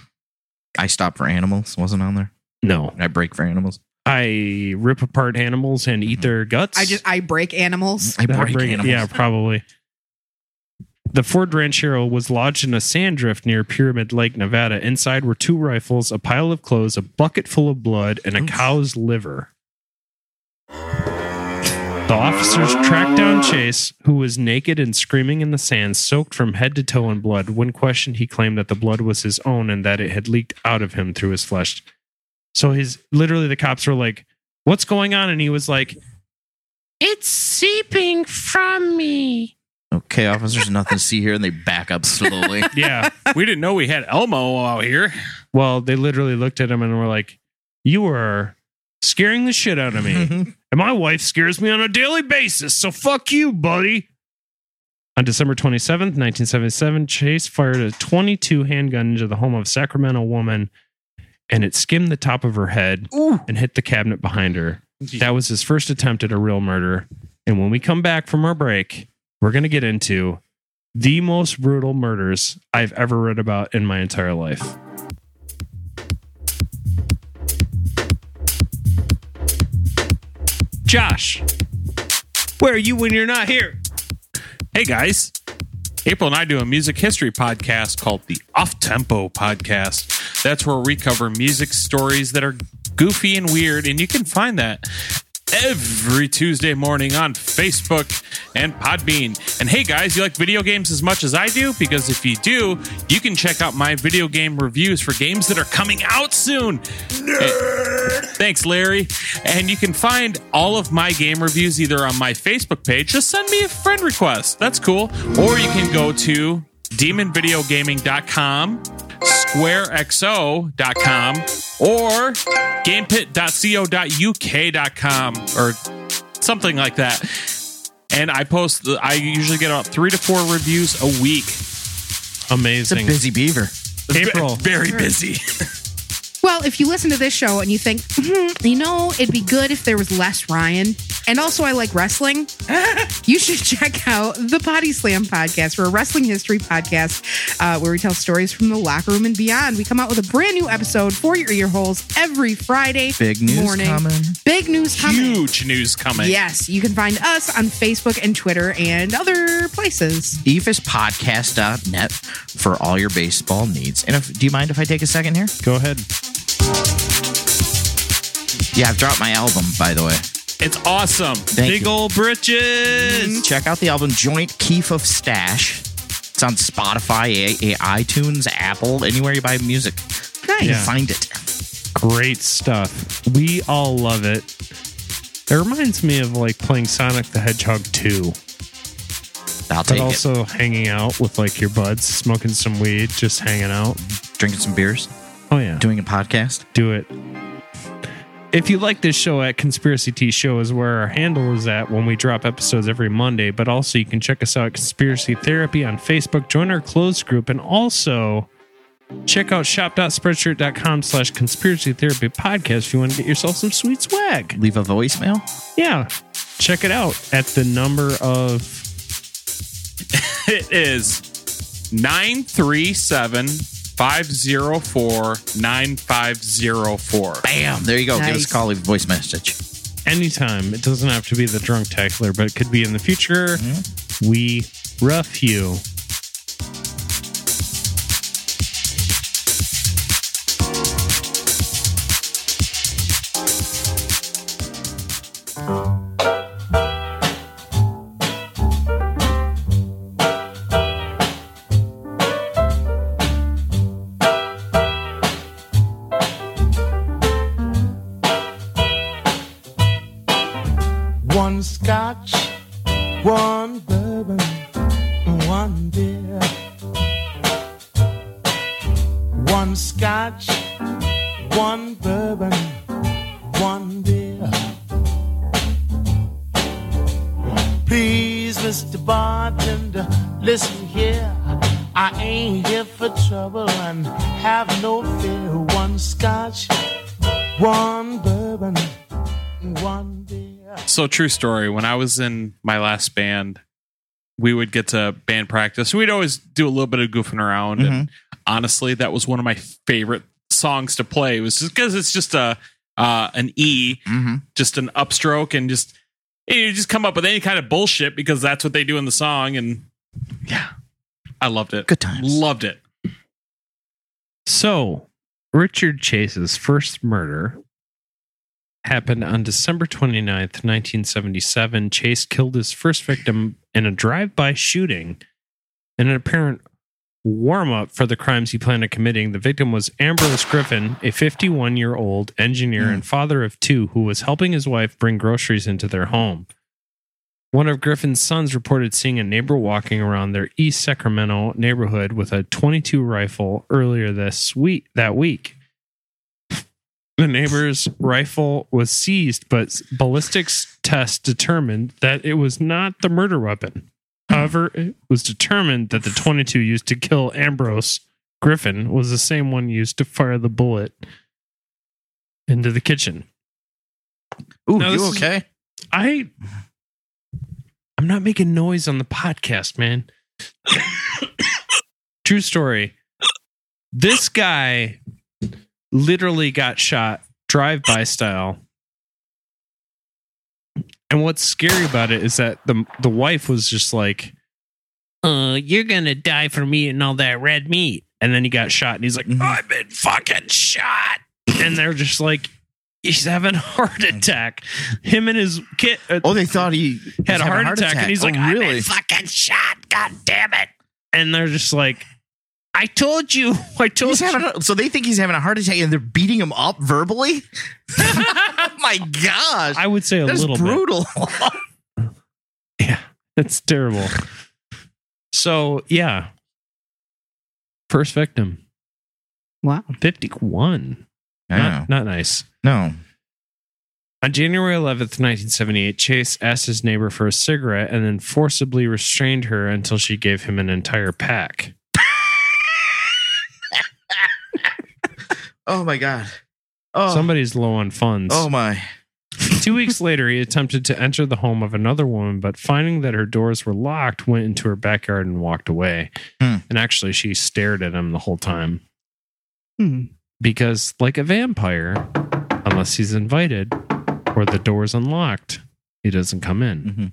I stop for animals. Wasn't on there. No. I break for animals. I rip apart animals and eat mm-hmm. their guts. I just I break animals. I break, break- animals. Yeah, probably. The Ford Ranchero was lodged in a sand drift near Pyramid Lake, Nevada. Inside were two rifles, a pile of clothes, a bucket full of blood, and a cow's liver. The officers tracked down Chase, who was naked and screaming in the sand, soaked from head to toe in blood. When questioned, he claimed that the blood was his own and that it had leaked out of him through his flesh. So his literally the cops were like, "What's going on?" And he was like, "It's seeping from me." Okay, officers, nothing to see here, and they back up slowly. [laughs] Yeah. we didn't know we had Elmo out here. Well, they literally looked at him and were like, "You are scaring the shit out of me, [laughs] and my wife scares me on a daily basis. So fuck you, buddy." On December 27th, 1977, Chase fired a 22 handgun into the home of a Sacramento woman, and it skimmed the top of her head and hit the cabinet behind her. That was his first attempt at a real murder. And when we come back from our break, we're going to get into the most brutal murders I've ever read about in my entire life. Josh, where are you when you're not here? Hey guys, April and I do a music history podcast called the Off Tempo Podcast. That's where we cover music stories that are goofy and weird, and you can find that every Tuesday morning on Facebook and Podbean. And hey guys, you like video games as much as I do? Because if you do, you can check out my video game reviews for games that are coming out soon. Nerd. Eh, thanks, Larry. And you can find all of my game reviews either on my Facebook page, just send me a friend request. That's cool. Or you can go to demonvideogaming.com squarexo.com or gamepit.co.uk.com or something like that. And I post, the, I usually get about three to four reviews a week. Amazing. a busy beaver. April. Very busy. [laughs] Well, if you listen to this show and you think, hmm, you know, it'd be good if there was less Ryan, and also I like wrestling, [laughs] you should check out the Potty Slam podcast. We're a wrestling history podcast uh, where we tell stories from the locker room and beyond. We come out with a brand new episode for your ear holes every Friday Big news morning. coming. Big news coming. Huge news coming. Yes, you can find us on Facebook and Twitter and other places. EFISpodcast.net for all your baseball needs. And if, do you mind if I take a second here? Go ahead. Yeah, I've dropped my album, by the way. It's awesome. Thank Big you. old britches. Mm, check out the album Joint Keef of Stash. It's on Spotify, iTunes, Apple, anywhere you buy music. Nice. Yeah. find it. Great stuff. We all love it. It reminds me of like playing Sonic the Hedgehog 2, I'll but take it. also hanging out with like your buds, smoking some weed, just hanging out. Drinking some beers, Oh, yeah. doing a podcast. do it. If you like this show at Conspiracy T Show is where our handle is at when we drop episodes every Monday, but also you can check us out at Conspiracy Therapy on Facebook, join our closed group, and also check out shop.spreadshirt.com slash conspiracy therapy podcast if you want to get yourself some sweet swag. Leave a voicemail. Yeah. Check it out at the number of [laughs] It is 937 504 9504. Bam. There you go. Give us a call, leave a voice message. anytime. It doesn't have to be the Drunktacular, but it could be in the future. Mm-hmm. We rough you. So true story. When I was in my last band, we would get to band practice. We'd always do a little bit of goofing around, and honestly, that was one of my favorite songs to play. It was just because it's just a uh, an E, just an upstroke, and just you just come up with any kind of bullshit because that's what they do in the song. And yeah, I loved it. Good times. Loved it. So, Richard Chase's first murder happened on December 29th, 1977. Chase killed his first victim in a drive by shooting in an apparent warm up for the crimes he planned on committing. The victim was Ambrose Griffin, a 51 year old engineer hmm. and father of two who was helping his wife bring groceries into their home. One of Griffin's sons reported seeing a neighbor walking around their East Sacramento neighborhood with a 22 rifle earlier this week. That week, the neighbor's rifle was seized, but ballistics tests determined that it was not the murder weapon. However, it was determined that the 22 used to kill Ambrose Griffin was the same one used to fire the bullet into the kitchen. Ooh, Now, you this is- okay? I I'm not making noise on the podcast, man. [coughs] True story. This guy literally got shot drive-by style. And what's scary about it is that the the wife was just like uh, you're gonna die from eating all that red meat. And then he got shot, and he's like, I've been fucking shot. And they're just like, he's having a heart attack. Him and his kid. Uh, Oh, they thought he had a having heart, attack, and he's Oh, like, I've really? been fucking shot. God damn it. And they're just like, I told you. [laughs] I told He's you. having a, so they think he's having a heart attack and they're beating him up verbally. oh [laughs] my gosh, I would say a that's little bit. brutal. [laughs] Yeah, it's terrible. So yeah, first victim, Wow. fifty-one. I. Not, not nice. No, On January 11th, 1978, Chase asked his neighbor for a cigarette and then forcibly restrained her until she gave him an entire pack. Oh my god. Oh, Somebody's low on funds. oh my. Two weeks [laughs] later, he attempted to enter the home of another woman, but finding that her doors were locked, went into her backyard and walked away. Hmm. And actually, she stared at him the whole time. Hmm. Because, like a vampire, unless he's invited or the door's unlocked, he doesn't come in. Mhm.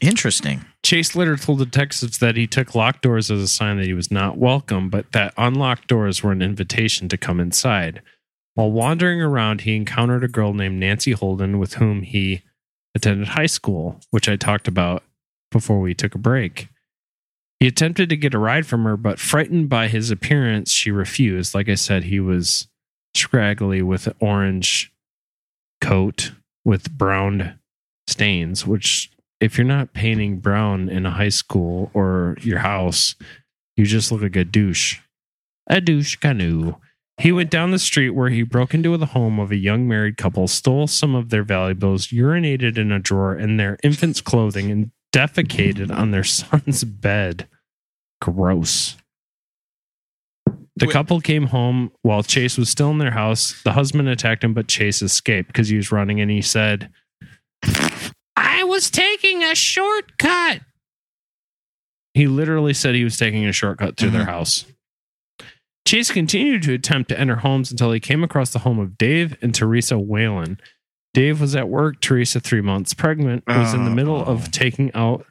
Interesting. Chase later told detectives that he took locked doors as a sign that he was not welcome, but that unlocked doors were an invitation to come inside. While wandering around, he encountered a girl named Nancy Holden with whom he attended high school, which I talked about before we took a break. He attempted to get a ride from her, but frightened by his appearance, she refused. Like I said, he was scraggly with an orange coat with brown stains, which if you're not painting brown in a high school or your house, you just look like a douche. A douche canoe. He went down the street where he broke into the home of a young married couple, stole some of their valuables, urinated in a drawer in their infant's clothing, and defecated on their son's bed. Gross. The Wait. couple came home while Chase was still in their house. The husband attacked him, but Chase escaped because he was running and he said, I was taking a shortcut. He literally said he was taking a shortcut through their mm-hmm. house. Chase continued to attempt to enter homes until he came across the home of Dave and Teresa Whalen. Dave was at work, Teresa, three months pregnant, was in the oh. middle of taking out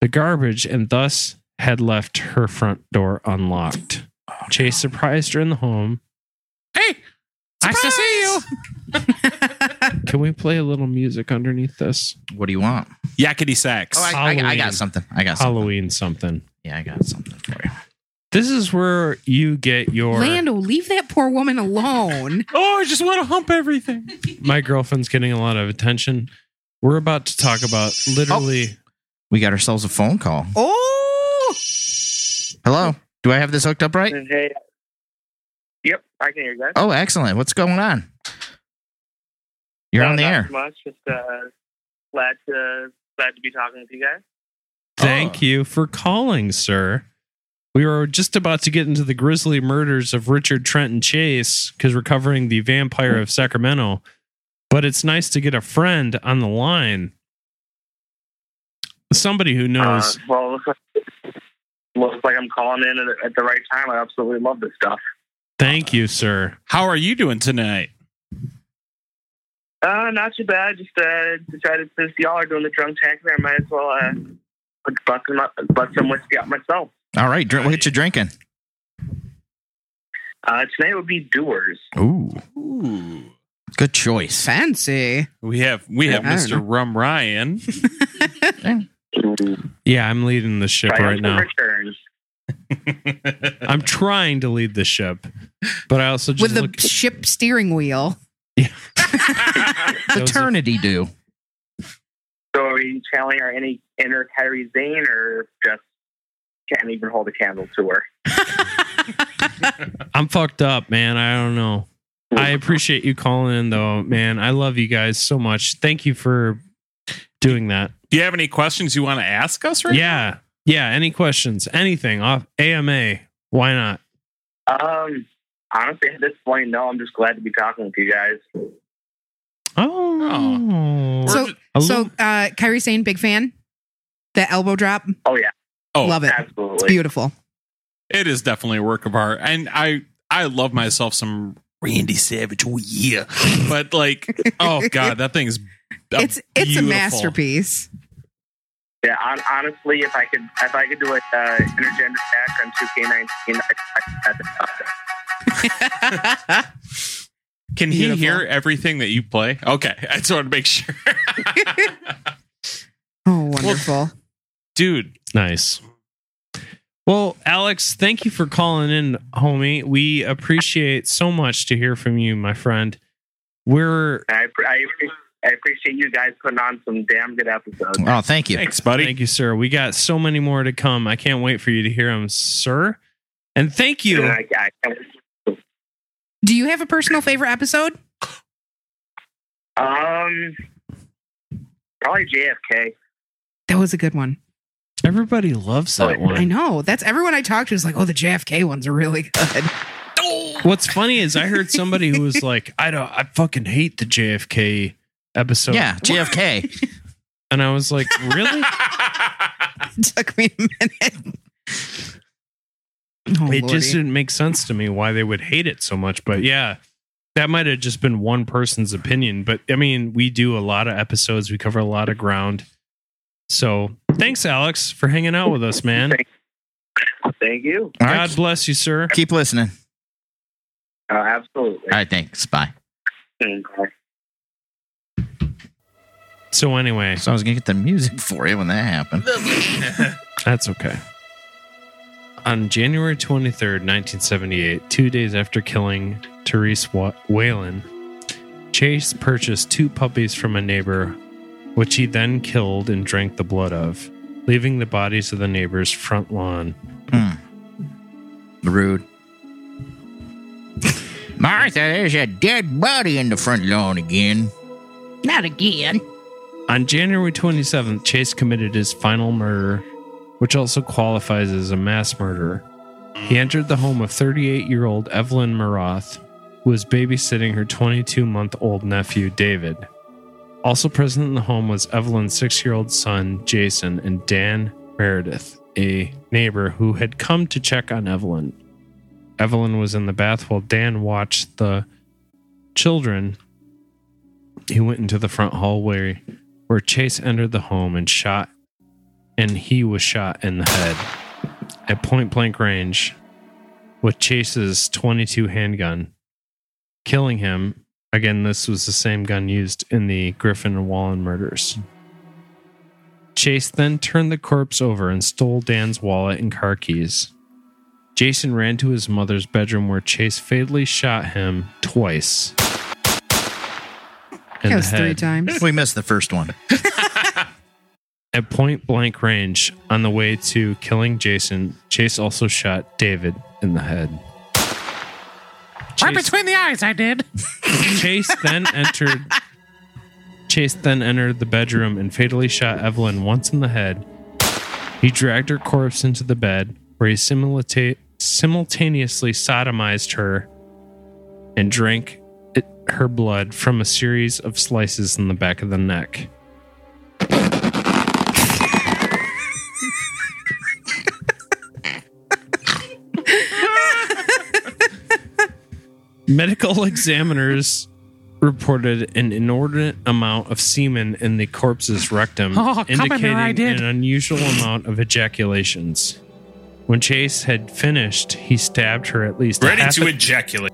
the garbage and thus had left her front door unlocked. Oh, Chase surprised her in the home. Hey, nice to see you. [laughs] Can we play a little music underneath this? What do you want? Yakety sax. Oh, I, I, I Halloween. got something. I got something. Halloween something. Yeah, I got something for you. This is where you get your. Lando, leave that poor woman alone. [laughs] oh, I just want to hump everything. My girlfriend's getting a lot of attention. We're about to talk about literally. Oh, we got ourselves a phone call. Oh, Hello. Do I have this hooked up right? Hey. Yep, I can hear you guys. Oh, excellent. What's going on? You're Uh, on the not air. Much, just uh, glad to glad to be talking with you guys. Thank you for calling, sir. We were just about to get into the grisly murders of Richard Trenton Chase because we're covering the vampire of Sacramento. But it's nice to get a friend on the line. Somebody who knows. Uh, well, looks like, I'm calling in at, at the right time. I absolutely love this stuff. Thank you, sir. How are you doing tonight? Uh, not too bad. Just uh, decided since y'all are doing the drunk tanker, I might as well uh, butt some, up, butt some whiskey out myself. All right. Drink, what you drinking? Uh, tonight would be Dewar's. Ooh. Ooh. Good choice. fancy. We have we have I Mr. Rum Ryan. [laughs] Yeah, I'm leading the ship right now. returns. [laughs] I'm trying to lead the ship, but I also just With the look. ship steering wheel. [laughs] Those are- Eternity do. So are we channeling our any inner Kyrie Zane or just can't even hold a candle to her? I'm fucked up, man. I don't know. I appreciate you calling in, though, man. I love you guys so much. Thank you for doing that. Do you have any questions you want to ask us right Yeah. Yeah. Any questions? Anything off AMA? Why not? Um, honestly, at this point, no. I'm just glad to be talking with you guys. Oh. So, A so uh, Kyrie saying big fan. The elbow drop, Oh yeah, Oh, love it. It's absolutely. beautiful. It is definitely a work of art, and I I love myself some Randy Savage. Oh yeah, but like, oh [laughs] god, that thing's a it's it's a masterpiece. Yeah, on, honestly, if I could, if I could do a uh, intergender attack on 2K19, I'd, I, I, [laughs] Can he Beautiful. hear everything that you play? Okay, [laughs] I just want to make sure. [laughs] Oh, wonderful. Dude, Nice. Well, Alex, thank you for calling in, homie. We appreciate so much to hear from you, my friend. We're I, I, I appreciate you guys putting on some damn good episodes. Oh, thank you. thanks, buddy. Thank you, sir. We got so many more to come. I can't wait for you to hear them, sir. And thank you. I, I can't- Do you have a personal favorite episode? um, probably JFK. That was a good one. Everybody loves that one. I know. That's everyone I talked to is like, oh, the JFK ones are really good. [laughs] What's funny is I heard somebody who was like, I don't, I fucking hate the JFK episode. Yeah, JFK. And I was like, really? It [laughs] took me a minute. Oh, it Lordy. just didn't make sense to me why they would hate it so much. But yeah, that might have just been one person's opinion. But I mean, we do a lot of episodes, we cover a lot of ground. So thanks, Alex, for hanging out with us, man. Thank you. All God right, bless you, sir. keep listening. Uh, absolutely. All right, thanks. Bye. Bye. So anyway, So I was gonna get the music for you when that happened. [laughs] [laughs] That's okay. On January 23rd, 1978, two days after killing Therese Whalen, Chase purchased two puppies from a neighbor, which he then killed and drank the blood of, leaving the bodies of the neighbor's front lawn. Hmm. Rude. Martha, there's a dead body in the front lawn again. Not again. On January 27th, Chase committed his final murder, which also qualifies as a mass murder. He entered the home of 38 year old Evelyn Miroth, who was babysitting her 22 month old nephew, David. Also present in the home was Evelyn's six year old son, Jason, and Dan Meredith, a neighbor who had come to check on Evelyn. Evelyn was in the bath while Dan watched the children. He went into the front hallway where Chase entered the home and shot, and he was shot in the head at point blank range with Chase's 22 handgun, killing him. Again, this was the same gun used in the Griffin and Wallen murders. Chase then turned the corpse over and stole Dan's wallet and car keys. Jason ran to his mother's bedroom where Chase fatally shot him twice. in That was three times. We missed the first one. [laughs] at point blank range on the way to killing Jason. Chase also shot David in the head. Right Chase, between the eyes, I did. [laughs] Chase then entered. Chase then entered the bedroom and fatally shot Evelyn once in the head. He dragged her corpse into the bed, where he simulta- simultaneously sodomized her and drank it, her blood from a series of slices in the back of the neck. Medical examiners reported an inordinate amount of semen in the corpse's rectum, Oh, come in there, indicating an unusual amount of ejaculations. When Chase had finished, he stabbed her at least a Ready half to a- ejaculate.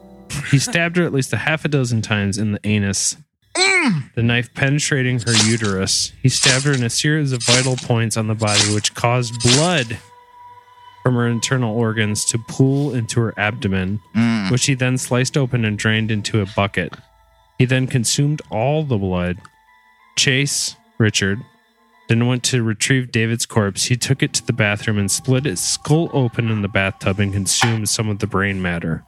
he stabbed her at least a half a dozen times in the anus, mm. the knife penetrating her uterus. He stabbed her in a series of vital points on the body, which caused blood from her internal organs to pool into her abdomen, which he then sliced open and drained into a bucket. He then consumed all the blood. Chase, Richard, then went to retrieve David's corpse. He took it to the bathroom and split its skull open in the bathtub and consumed some of the brain matter.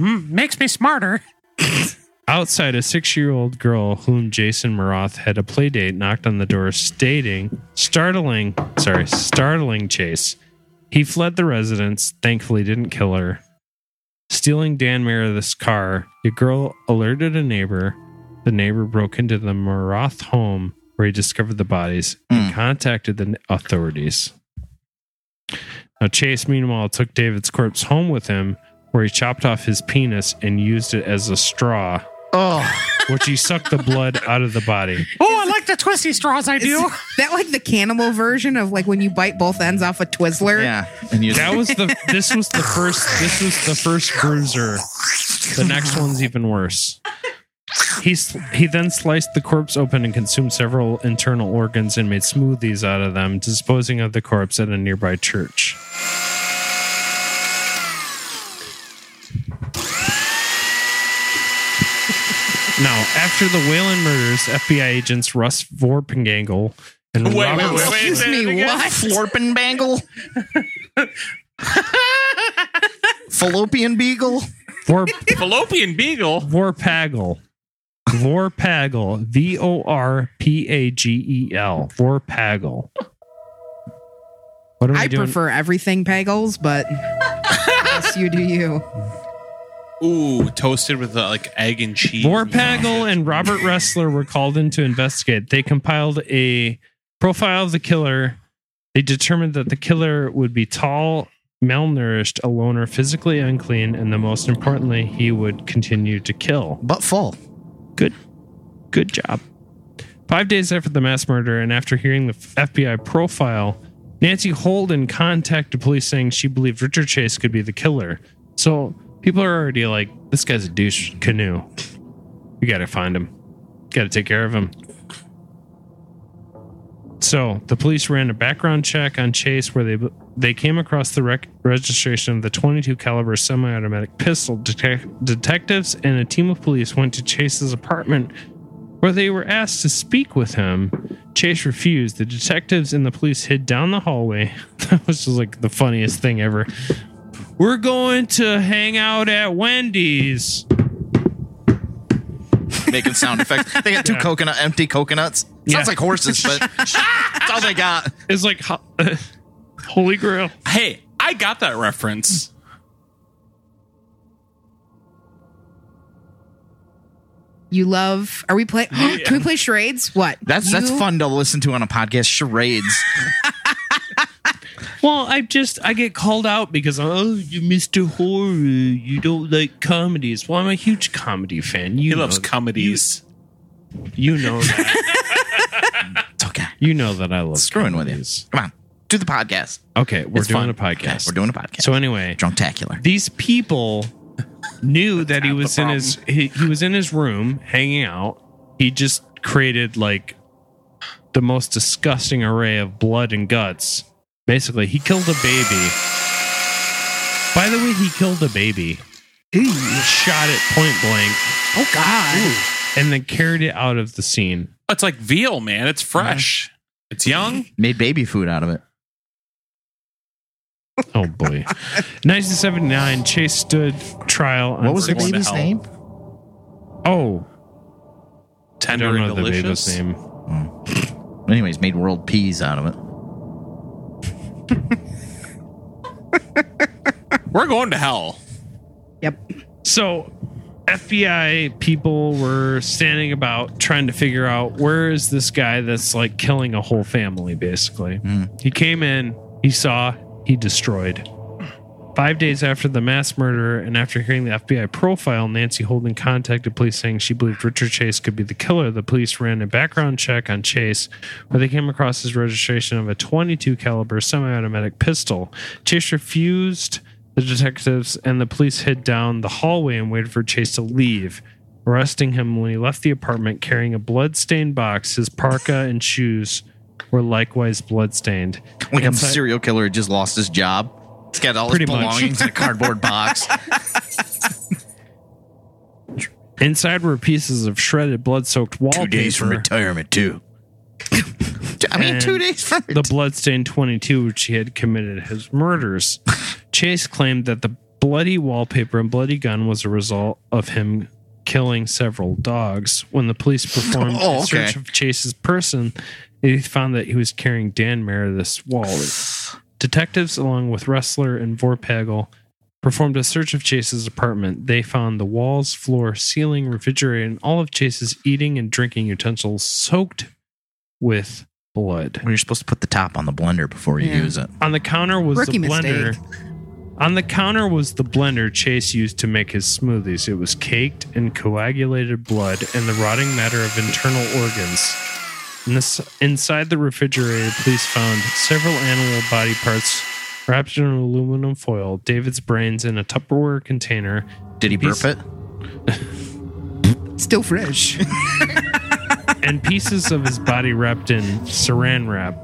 Mm, makes me smarter. [laughs] Outside, a six year old girl whom Jason Miroth had a play date knocked on the door, stating, startling, sorry, startling Chase. He fled the residence, thankfully, didn't kill her. Stealing Dan Meredith's car, the girl alerted a neighbor. The neighbor broke into the Miroth home where he discovered the bodies and hmm. contacted the authorities. Now, Chase, meanwhile, took David's corpse home with him, where he chopped off his penis and used it as a straw, Oh, [laughs] which he sucked the blood out of the body. Oh, I like the twisty straws I do. Is [laughs] that like the cannibal version of like when you bite both ends off a Twizzler? Yeah, and you That was the. This was the first. This was the first bruiser. The next one's even worse. He sl- he then sliced the corpse open and consumed several internal organs and made smoothies out of them, disposing of the corpse at a nearby church. Now, after the Wallin murders, FBI agents Russ Vorpengangle and Wait, wait, Robert wait, wait, Excuse say me, what? Florpenbangle. [laughs] Fallopian beagle. Vor- Fallopian beagle. Vorpagel. Vorpagel. V O R P A G E L. Vorpagel. What am I, I doing? prefer everything Pagels, but [laughs] yes, you do you. Ooh, toasted with uh, like egg and cheese. Vorpagel and Robert Ressler were called in to investigate. They compiled a profile of the killer. They determined that the killer would be tall, malnourished, a loner, physically unclean, and the most importantly, he would continue to kill. But full. Good. Good job. Five days after the mass murder and after hearing the FBI profile, Nancy Holden contacted police saying she believed Richard Chase could be the killer. So people are already like, this guy's a douche canoe. We got to find him. Got to take care of him. So the police ran a background check on Chase, where they they came across the rec- registration of the 22 caliber semi-automatic pistol. Detec- detectives and a team of police went to Chase's apartment, where they were asked to speak with him. Chase refused. The detectives and the police hid down the hallway. [laughs] that was just like the funniest thing ever. We're going to hang out at Wendy's. Making sound effects. [laughs] They got two Yeah. coconut, empty coconuts. Sounds Yeah. like horses, but [laughs] that's all they got. It's like ho- [laughs] Holy Grail. Hey, I got that reference. You love. Are we play? [gasps] Can we play charades? What? That's that's You- fun to listen to on a podcast. Charades. Well, I just I get called out because oh, you Mr. Horror, you don't like comedies. Well, I'm a huge comedy fan. You He know loves comedies. You know that. [laughs] it's okay. You know that I love Screwing with you. Come on, do the podcast. Okay, we're It's doing fun. a podcast. We're doing a podcast. So anyway, Drunktacular. these people knew that he was in his he, he was in his room hanging out. He just created like the most disgusting array of blood and guts. Basically, he killed a baby. By the way, he killed a baby. He shot it point blank Oh God. and then carried it out of the scene. It's like veal, man. It's fresh. It's young. Made baby food out of it. Oh boy. [laughs] 1979, Chase stood trial on What was the baby's name? Oh, I Tender don't and know the delicious. baby's name. Hmm. Anyways, made world peas out of it. [laughs] We're going to hell. Yep. So, FBI people were standing about trying to figure out where is this guy that's like killing a whole family, basically. Hmm. He came in, he saw, he destroyed. Five days after the mass murder and after hearing the FBI profile, Nancy Holden contacted police saying she believed Richard Chase could be the killer. The police ran a background check on Chase where they came across his registration of a 22 caliber semi-automatic pistol. Chase refused the detectives and the police hid down the hallway and waited for Chase to leave, arresting him when he left the apartment carrying a blood-stained box. His parka and shoes were likewise bloodstained. Like a serial killer just lost his job. He's got all his Pretty much. belongings in a cardboard box. Inside were pieces of shredded, blood-soaked wallpaper. Two days from retirement, too. [laughs] I mean, two days from the bloodstained 22 which he had committed his murders [laughs] chase claimed that the bloody wallpaper and bloody gun was a result of him killing several dogs when the police [laughs] performed Oh, a search of chase's person they found that he was carrying dan meredith's wallet [sighs] detectives along with Ressler and vorpagel performed a search of chase's apartment they found the walls floor ceiling refrigerator and all of chase's eating and drinking utensils soaked with blood Well, you're supposed to put the top on the blender before you Yeah. use it. on the counter was Rookie the blender. mistake. On the counter was the blender Chase used to make his smoothies. It was caked in coagulated blood and the rotting matter of internal organs. In this, inside the refrigerator, police found several animal body parts wrapped in aluminum foil, David's brains in a Tupperware container. Did he burp Piece- it? Still fresh. [laughs] and pieces of his body wrapped in saran wrap.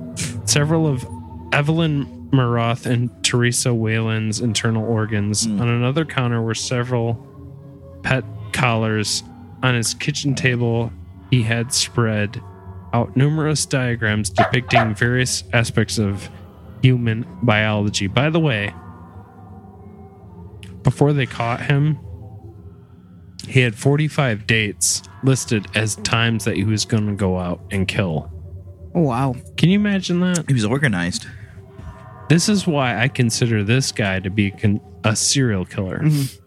Several of Evelyn Miroth and Teresa Wallin's internal organs. Hmm. On another counter were several pet collars. On his kitchen table, he had spread out numerous diagrams depicting various aspects of human biology. By the way, before they caught him, he had 45 dates listed as times that he was going to go out and kill. Oh, wow. Can you imagine that? He was organized. This is why I consider this guy to be a serial killer. Mm-hmm.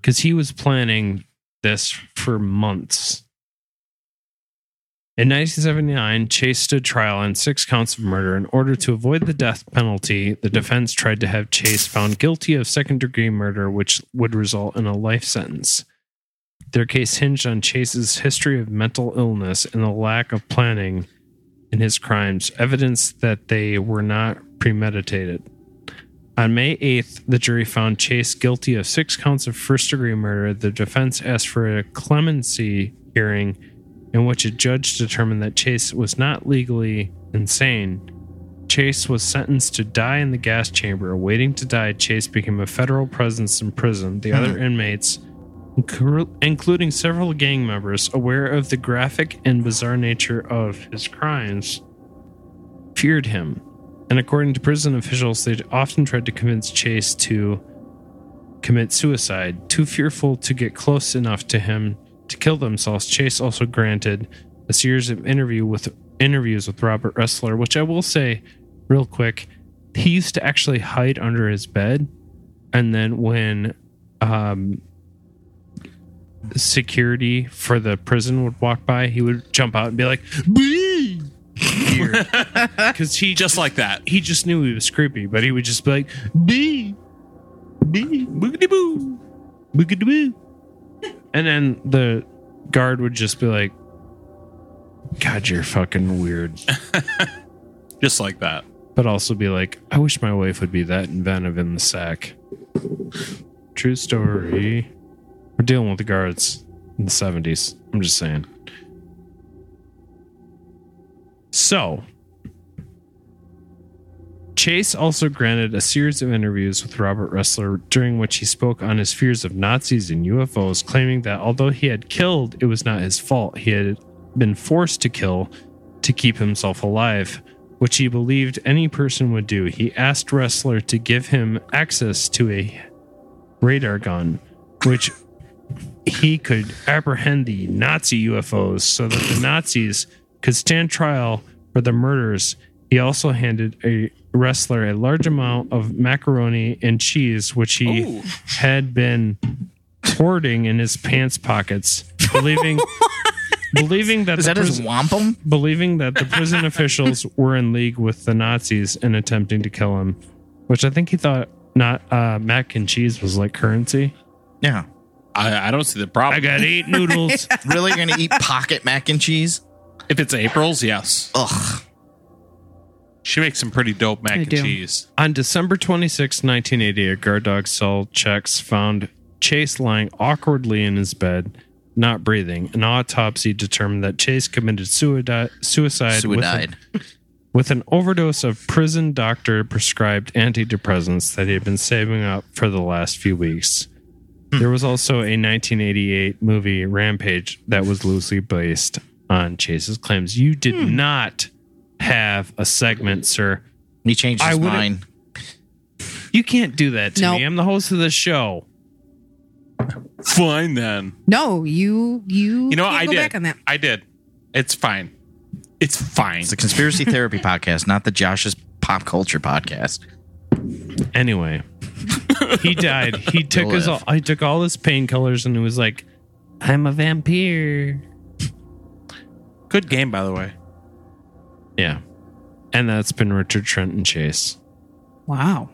Because he was planning this for months. In 1979, Chase stood trial on six counts of murder. In order to avoid the death penalty, the defense tried to have Chase found guilty of second degree murder, which would result in a life sentence. Their case hinged on Chase's history of mental illness and the lack of planning in his crimes, evidence that they were not premeditated. On May 8th, the jury found Chase guilty of six counts of first degree murder. The defense asked for a clemency hearing in which a judge determined that Chase was not legally insane. Chase was sentenced to die in the gas chamber. Waiting to die, Chase became a federal presence in prison. The hmm. other inmates, including several gang members, aware of the graphic and bizarre nature of his crimes, feared him. And according to prison officials, they often tried to convince Chase to commit suicide. Too fearful to get close enough to him to kill themselves, Chase also granted a series of interview with interviews with Robert Ressler, which I will say real quick, he used to actually hide under his bed, and then when um, security for the prison would walk by, he would jump out and be like, "Bee!" because [laughs] he just like that. He just knew he was creepy, but he would just be like, "Bee, bee, boogity boo, boogity boo," and then the guard would just be like, "God, you're fucking weird," [laughs] just like that. but also be like, "I wish my wife would be that inventive in the sack." True story. We're dealing with the guards in the seventies. I'm just saying. So, Chase also granted a series of interviews with Robert Ressler, during which he spoke on his fears of Nazis and UFOs, claiming that although he had killed, it was not his fault. He had been forced to kill to keep himself alive, which he believed any person would do. He asked Ressler to give him access to a radar gun, which he could apprehend the Nazi UFOs so that the Nazis could stand trial for the murders. He also handed a Ressler a large amount of macaroni and cheese, which he had been hoarding in his pants pockets, believing [laughs] believing that Is the that his wampum? believing that the prison [laughs] officials were in league with the Nazis and attempting to kill him, which I think he thought not uh, mac and cheese was like currency. Yeah. I, I don't see the problem. I got eight noodles. [laughs] really? You're going to eat pocket mac and cheese? If it's April's, yes. Ugh. She makes some pretty dope mac I and do. cheese. On December 26, 1980, a guard dog cell checks found Chase lying awkwardly in his bed, not breathing. An autopsy determined that Chase committed suicide, suicide, with, Suicide. with an overdose of prison doctor prescribed antidepressants that he had been saving up for the last few weeks. Hmm. There was also a 1988 movie, Rampage, that was loosely based on Chase's claims. You did hmm. not have a segment, sir. He changed I his would've- mind. You can't do that to Nope. me. I'm the host of the show. Fine then. No, you you You know, can't I go did. back on that. I did. It's fine. It's fine. It's the conspiracy [laughs] therapy podcast, not the Josh's pop culture podcast. Anyway, he [laughs] died. He took his all, he took all his painkillers and he was like, "I'm a vampire." Good game, by the way. Yeah, and that's been Richard Trenton Chase. Wow.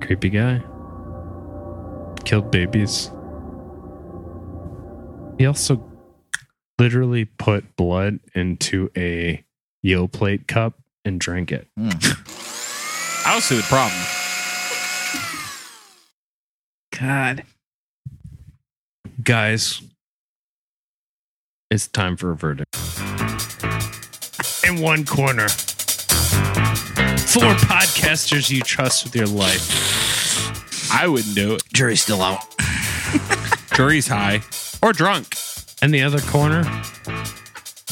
Creepy guy. Killed babies. He also literally put blood into a Yoplait cup and drank it. Hmm. I don't see the problem. God. Guys, it's time for a verdict. In one corner, four podcasters you trust with your life. I wouldn't do it. Jury's still out. [laughs] Jury's high or drunk. In the other corner,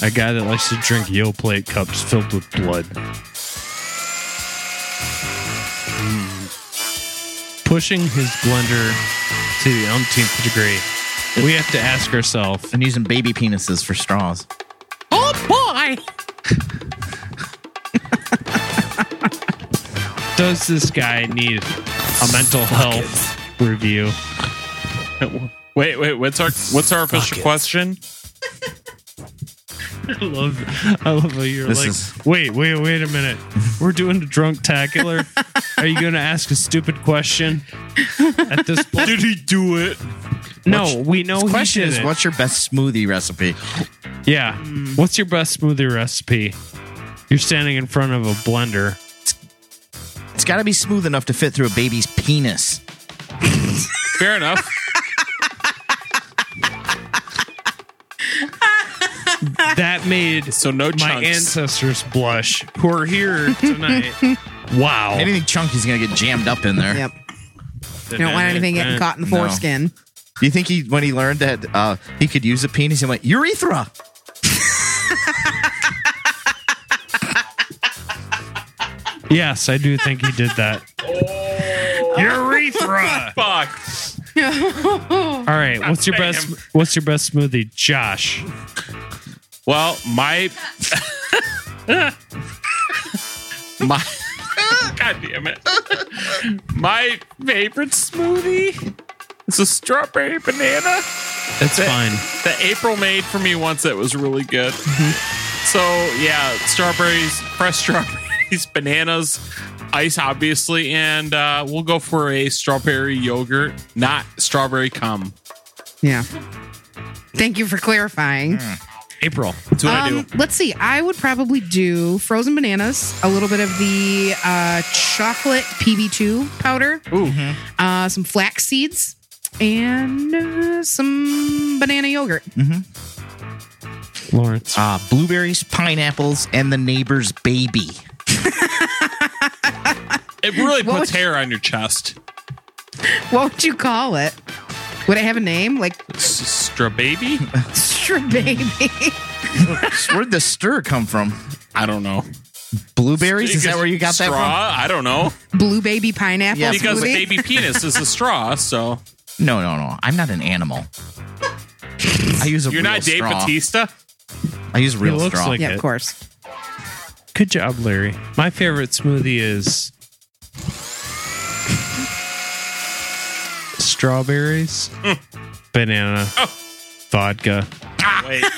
a guy that likes to drink Yoplait cups filled with blood. Mm. Pushing his blender to the umpteenth degree, we have to ask ourselves And using baby penises for straws. Oh boy! Does this guy need a mental health review? Wait, wait. What's our what's our official question? I love, I love how you're This like, is- wait, wait, wait a minute. We're doing a Drunktacular. [laughs] Are you going to ask a stupid question at this point? Did he do it? No, What's- we know The he question did is, what's your best smoothie recipe? Yeah. What's your best smoothie recipe? You're standing in front of a blender. It's got to be smooth enough to fit through a baby's penis. Fair enough. That made So no my ancestors blush who are here tonight. [laughs] wow. Anything chunky's gonna get jammed up in there. Yep. You don't want anything getting caught in the No. foreskin. Do you think he, when he learned that uh, he could use a penis, he went urethra? [laughs] Yes, I do think he did that. [laughs] Urethra. Fuck. All right, [laughs] what's your Damn. best? What's your best smoothie, Josh? Well, my my God damn it. My favorite smoothie is a strawberry banana. That's That- fine. That April made for me once that was really good. So yeah, strawberries, fresh [laughs] strawberries, bananas, ice obviously, and uh, we'll go for a strawberry yogurt, not strawberry cum. Yeah. Thank you for clarifying. April. That's what I Um, do. let's see. I would probably do frozen bananas, a little bit of the uh, chocolate PB2 powder, Ooh. uh, some flax seeds, and uh, some banana yogurt. Lawrence. Uh, blueberries, pineapples, and the neighbor's baby. [laughs] It really What puts would- hair on your chest. What would you call it? Would it have a name like Stra baby? [laughs] Stra Baby? Where'd the stir come from? I don't know. Blueberries? Is that where you got straw? that from? I don't know. Blue Baby Pineapple? Yeah, Because smoothie? baby penis is a straw, so from? No, no, no. I'm not an animal. I use a you're real not Dave straw. Batista. I use real looks straw. like yeah, it. of course. Good job, Larry. My favorite smoothie is strawberries, [laughs] banana, oh. vodka, ah. Wait. [laughs]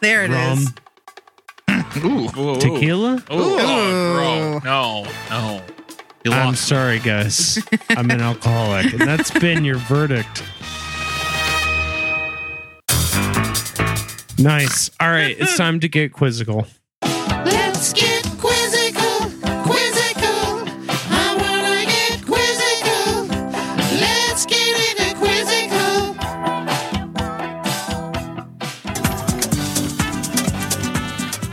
There it is. rum, Ooh. Ooh. tequila. Ooh. Oh, bro. No. No. You I'm sorry, guys. [laughs] I'm an alcoholic, and that's been your verdict. Nice. All right, it's [laughs] time to get quizzical. Let's get quizzical, quizzical. I wanna get quizzical. Let's get into quizzical.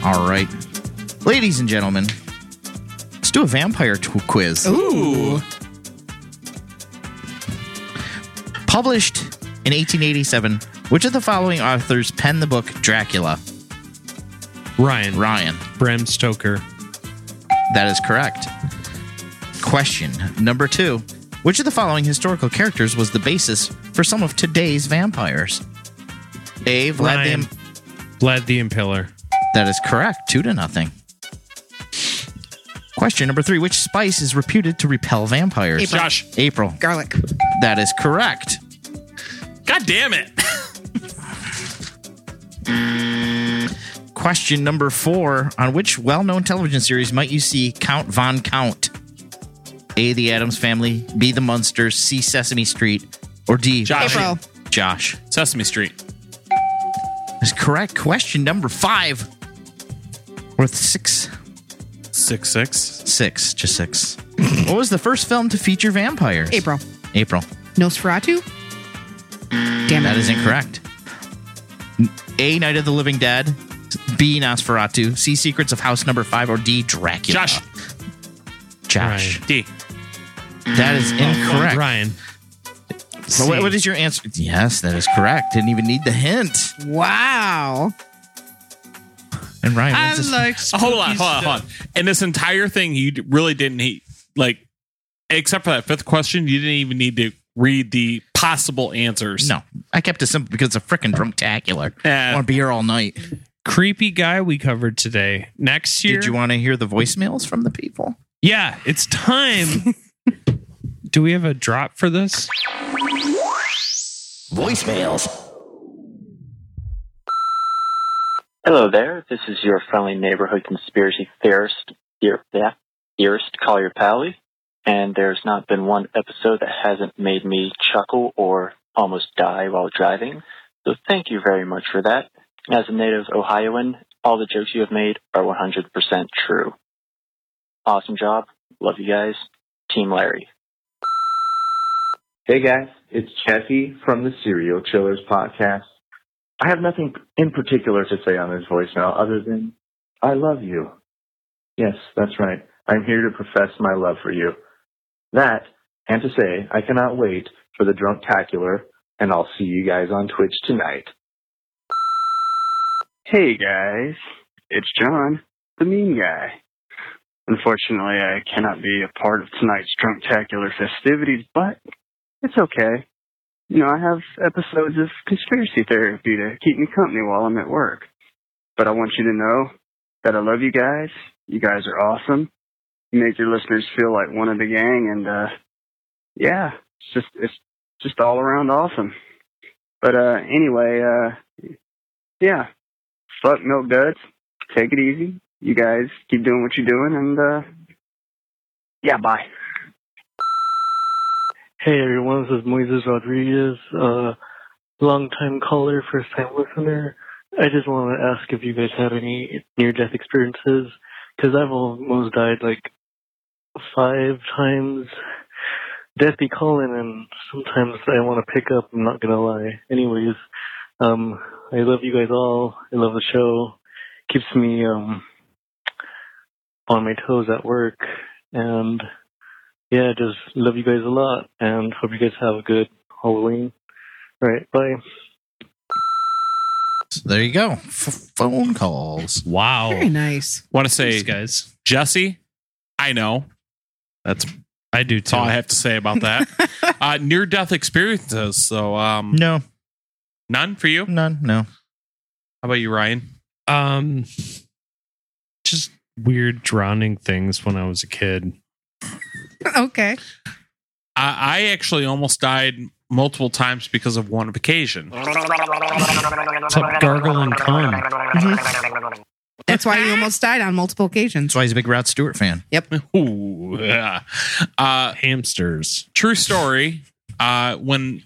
All right. Ladies and gentlemen, let's do a vampire tw- quiz. Ooh. Published in 1887, which of the following authors penned the book Dracula? Ryan, Ryan. Bram Stoker, That is correct. Question number two. Which of the following historical characters was the basis for some of today's vampires? A. Vlad the Ryan, Im- Vlad the Impaler. That is correct. Two to nothing. Question number three. Which spice is reputed to repel vampires? April. Josh. April. Garlic. That is correct. God damn it. [laughs] Question number four. On which well known television series might you see Count Von Count? A. The Adams Family. B. The Munsters. C. Sesame Street. Or D. Josh. April. Josh. Sesame Street. That's correct. Question number five. Worth six. Six six. Six. Just six. what was the first film to feature vampires? April. April. Nosferatu. Damn That it. is incorrect. A. Night of the Living Dead. B. Nosferatu. C. Secrets of House Number Five. Or D. Dracula. Josh. Josh. D. That is oh, incorrect. Ryan. So what, what is your answer? Yes, that is correct. Didn't even need the hint. Wow. And Ryan, what's this- like [laughs] hold on, hold on, hold on. And this entire thing, you d- really didn't need, like, except for that fifth question, you didn't even need to read the possible answers. No, I kept it simple because it's a freaking drunktacular. I want to be here all night. Creepy guy we covered today. Next year. Did you want to hear the voicemails from the people? Yeah, it's time. [laughs] Do we have a drop for this? Voicemails. Hello there. This is your friendly neighborhood conspiracy theorist, theor- yeah, theorist Collier Pally, and there's not been one episode that hasn't made me chuckle or almost die while driving. So thank you very much for that. As a native Ohioan, all the jokes you have made are 100% true. Awesome job. Love you guys. Team Larry. Hey guys, it's Jesse from the Serial Chillers podcast. I have nothing in particular to say on this voicemail other than I love you. Yes, that's right. I'm here to profess my love for you. That, and to say I cannot wait for the drunk Drunktacular, and I'll see you guys on Twitch tonight. Hey guys, it's John, the mean guy. Unfortunately, I cannot be a part of tonight's drunk Drunktacular festivities, but it's okay. You know, I have episodes of conspiracy therapy to keep me company while I'm at work. But I want you to know that I love you guys. You guys are awesome. You make your listeners feel like one of the gang, and uh, yeah, it's just it's just all around awesome. But uh, anyway, uh, yeah, fuck milk duds. Take it easy. You guys keep doing what you're doing, and uh, yeah, bye. Hey everyone, this is Moises Rodriguez, uh, long time caller, first time listener. I just want to ask if you guys have any near death experiences, because I've almost died like five times. Death be calling, and sometimes I want to pick up. I'm not gonna lie. Anyways, um, I love you guys all. I love the show. Keeps me um on my toes at work, and yeah, just love you guys a lot and hope you guys have a good Halloween. All right, bye. So there you go. F- phone calls. Wow. Very nice. Want to say, Thanks, guys. Jesse, I know. That's I do That's all I have to say about that. [laughs] uh, near death experiences. So, um, No, none for you. none. No. How about you, Ryan? Um, just weird drowning things when I was a kid. [laughs] okay. I, I actually almost died multiple times because of one occasion. What's up, gargle and cum? That's why you almost died on multiple occasions. That's why he's a big Rod Stewart fan. Yep. [laughs] Ooh, yeah. Uh, Hamsters. true story. Uh, when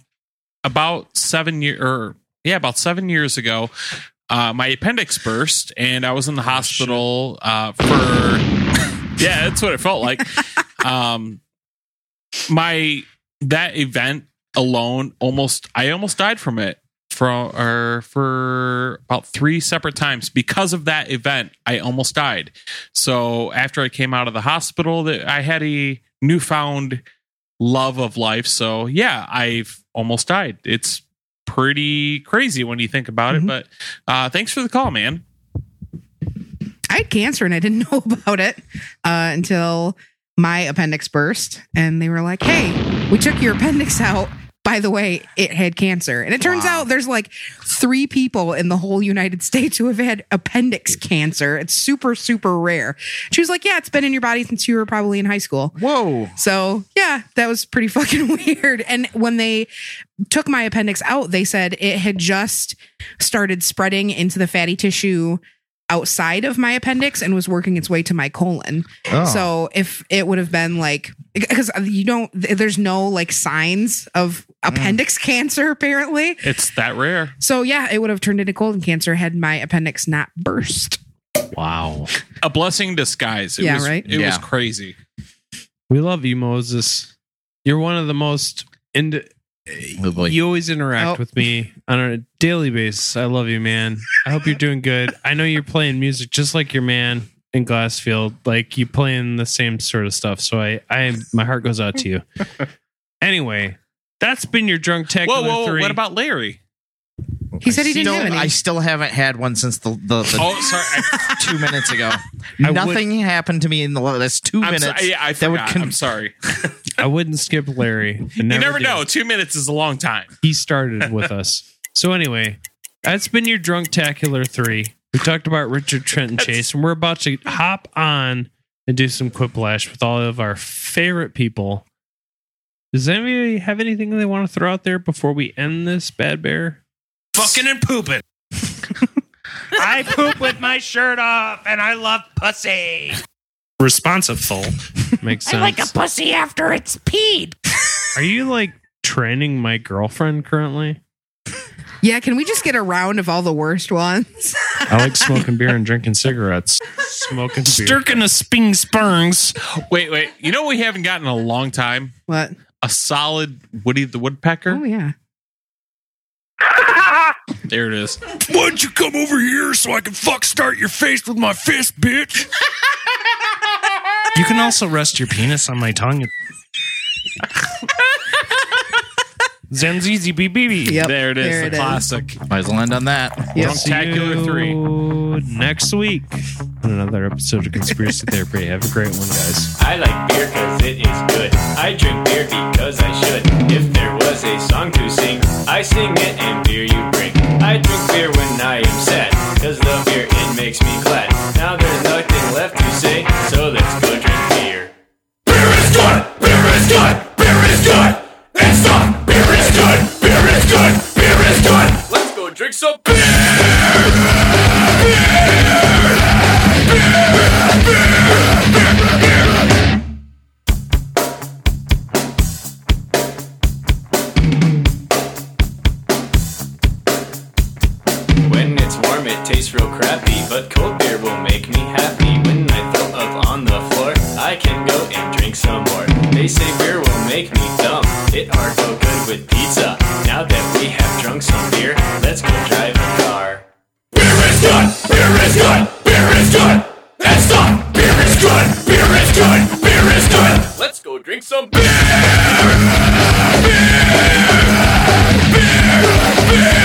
about seven year or yeah, about seven years ago, uh, my appendix burst and I was in the hospital uh, for [laughs] yeah, that's what it felt like. Um, my that event alone almost I almost died from it for or for about three separate times because of that event I almost died. So after I came out of the hospital that I had a newfound love of life. So yeah, I've almost died. It's pretty crazy when you think about it, but uh thanks for the call, man. I had cancer and I didn't [laughs] know about it uh, until my appendix burst. And they were like, hey, we took your appendix out. By the way, it had cancer. And it turns out there's like three people in the whole United States who have had appendix cancer. It's super, super rare. She was like, yeah, it's been in your body since you were probably in high school. Whoa. So, yeah, that was pretty [laughs] fucking weird. And when they took my appendix out, they said it had just started spreading into the fatty tissue outside of my appendix and was working its way to my colon. Oh. So if it would have been like because you don't there's no like signs of mm. appendix [laughs] cancer, apparently. It's that rare. So yeah, it would have turned into colon cancer had my appendix not burst. Wow. A blessing disguise. It Yeah, was, right? It was crazy. We love you, Moses. You're one of the most into. You always interact Oh. with me on a daily basis. I love you, man. I hope you're doing good. I know you're playing music just like your man in Glassfield. Like you playing the same sort of stuff. So I, I, my heart goes out to you. [laughs] Anyway, that's been your drunk tech. Whoa, whoa, whoa. What about Larry? He said he didn't Still- have any. I still haven't had one since the, the, the Oh, sorry. [laughs] two minutes ago. [laughs] I would- Nothing happened to me in the last two I'm minutes. sorry. Yeah, I that would forgot. con- I'm sorry. [laughs] I wouldn't skip Larry. I you never do. know. Two minutes is a long time. He started with us. So anyway, that's been your Drunktacular three. We talked about Richard Trent Trenton Chase, and we're about to hop on and do some quiplash with all of our favorite people. Does anybody have anything they want to throw out there before we end this bad bear? Fucking and pooping. [laughs] I poop with my shirt off and I love pussy. Responsive full makes sense. [laughs] I like a pussy after it's peed. Are you like training my girlfriend currently? yeah, can we just get a round of all the worst ones? [laughs] I like smoking beer and drinking cigarettes. Smoking beer. Stirking a sping spurns. Wait, wait. You know what we haven't gotten in a long time? What? A solid Woody the Woodpecker. Oh yeah. There it is. Why don't you come over here so I can fuck start your face with my fist, bitch? you can also rest your penis on my tongue. Zanzizi BBB. Yep, there it is. there the it is. classic. Might as well end on that. Drunkacular three. Next week on another episode of Conspiracy [laughs] Therapy. Have a great one, guys. I like beer cause it is good. I drink beer because I should. If there was a song to sing, I sing it and beer you bring. I drink beer when I am sad, cause the beer it makes me glad. Now there's nothing left to say, so let's go drink beer. Beer is good! Beer is good! Beer is good! It's not! Beer is good! Beer is good! Beer is good! Let's go drink some beer! But cold beer will make me happy. When I throw up on the floor, I can go and drink some more. They say beer will make me dumb. It are go good with pizza. Now that we have drunk some beer, let's go drive a car. Beer is good. Beer is good. Beer is good. That's not. Beer is good. Beer is good. Beer is good. Let's go drink some beer. beer. beer.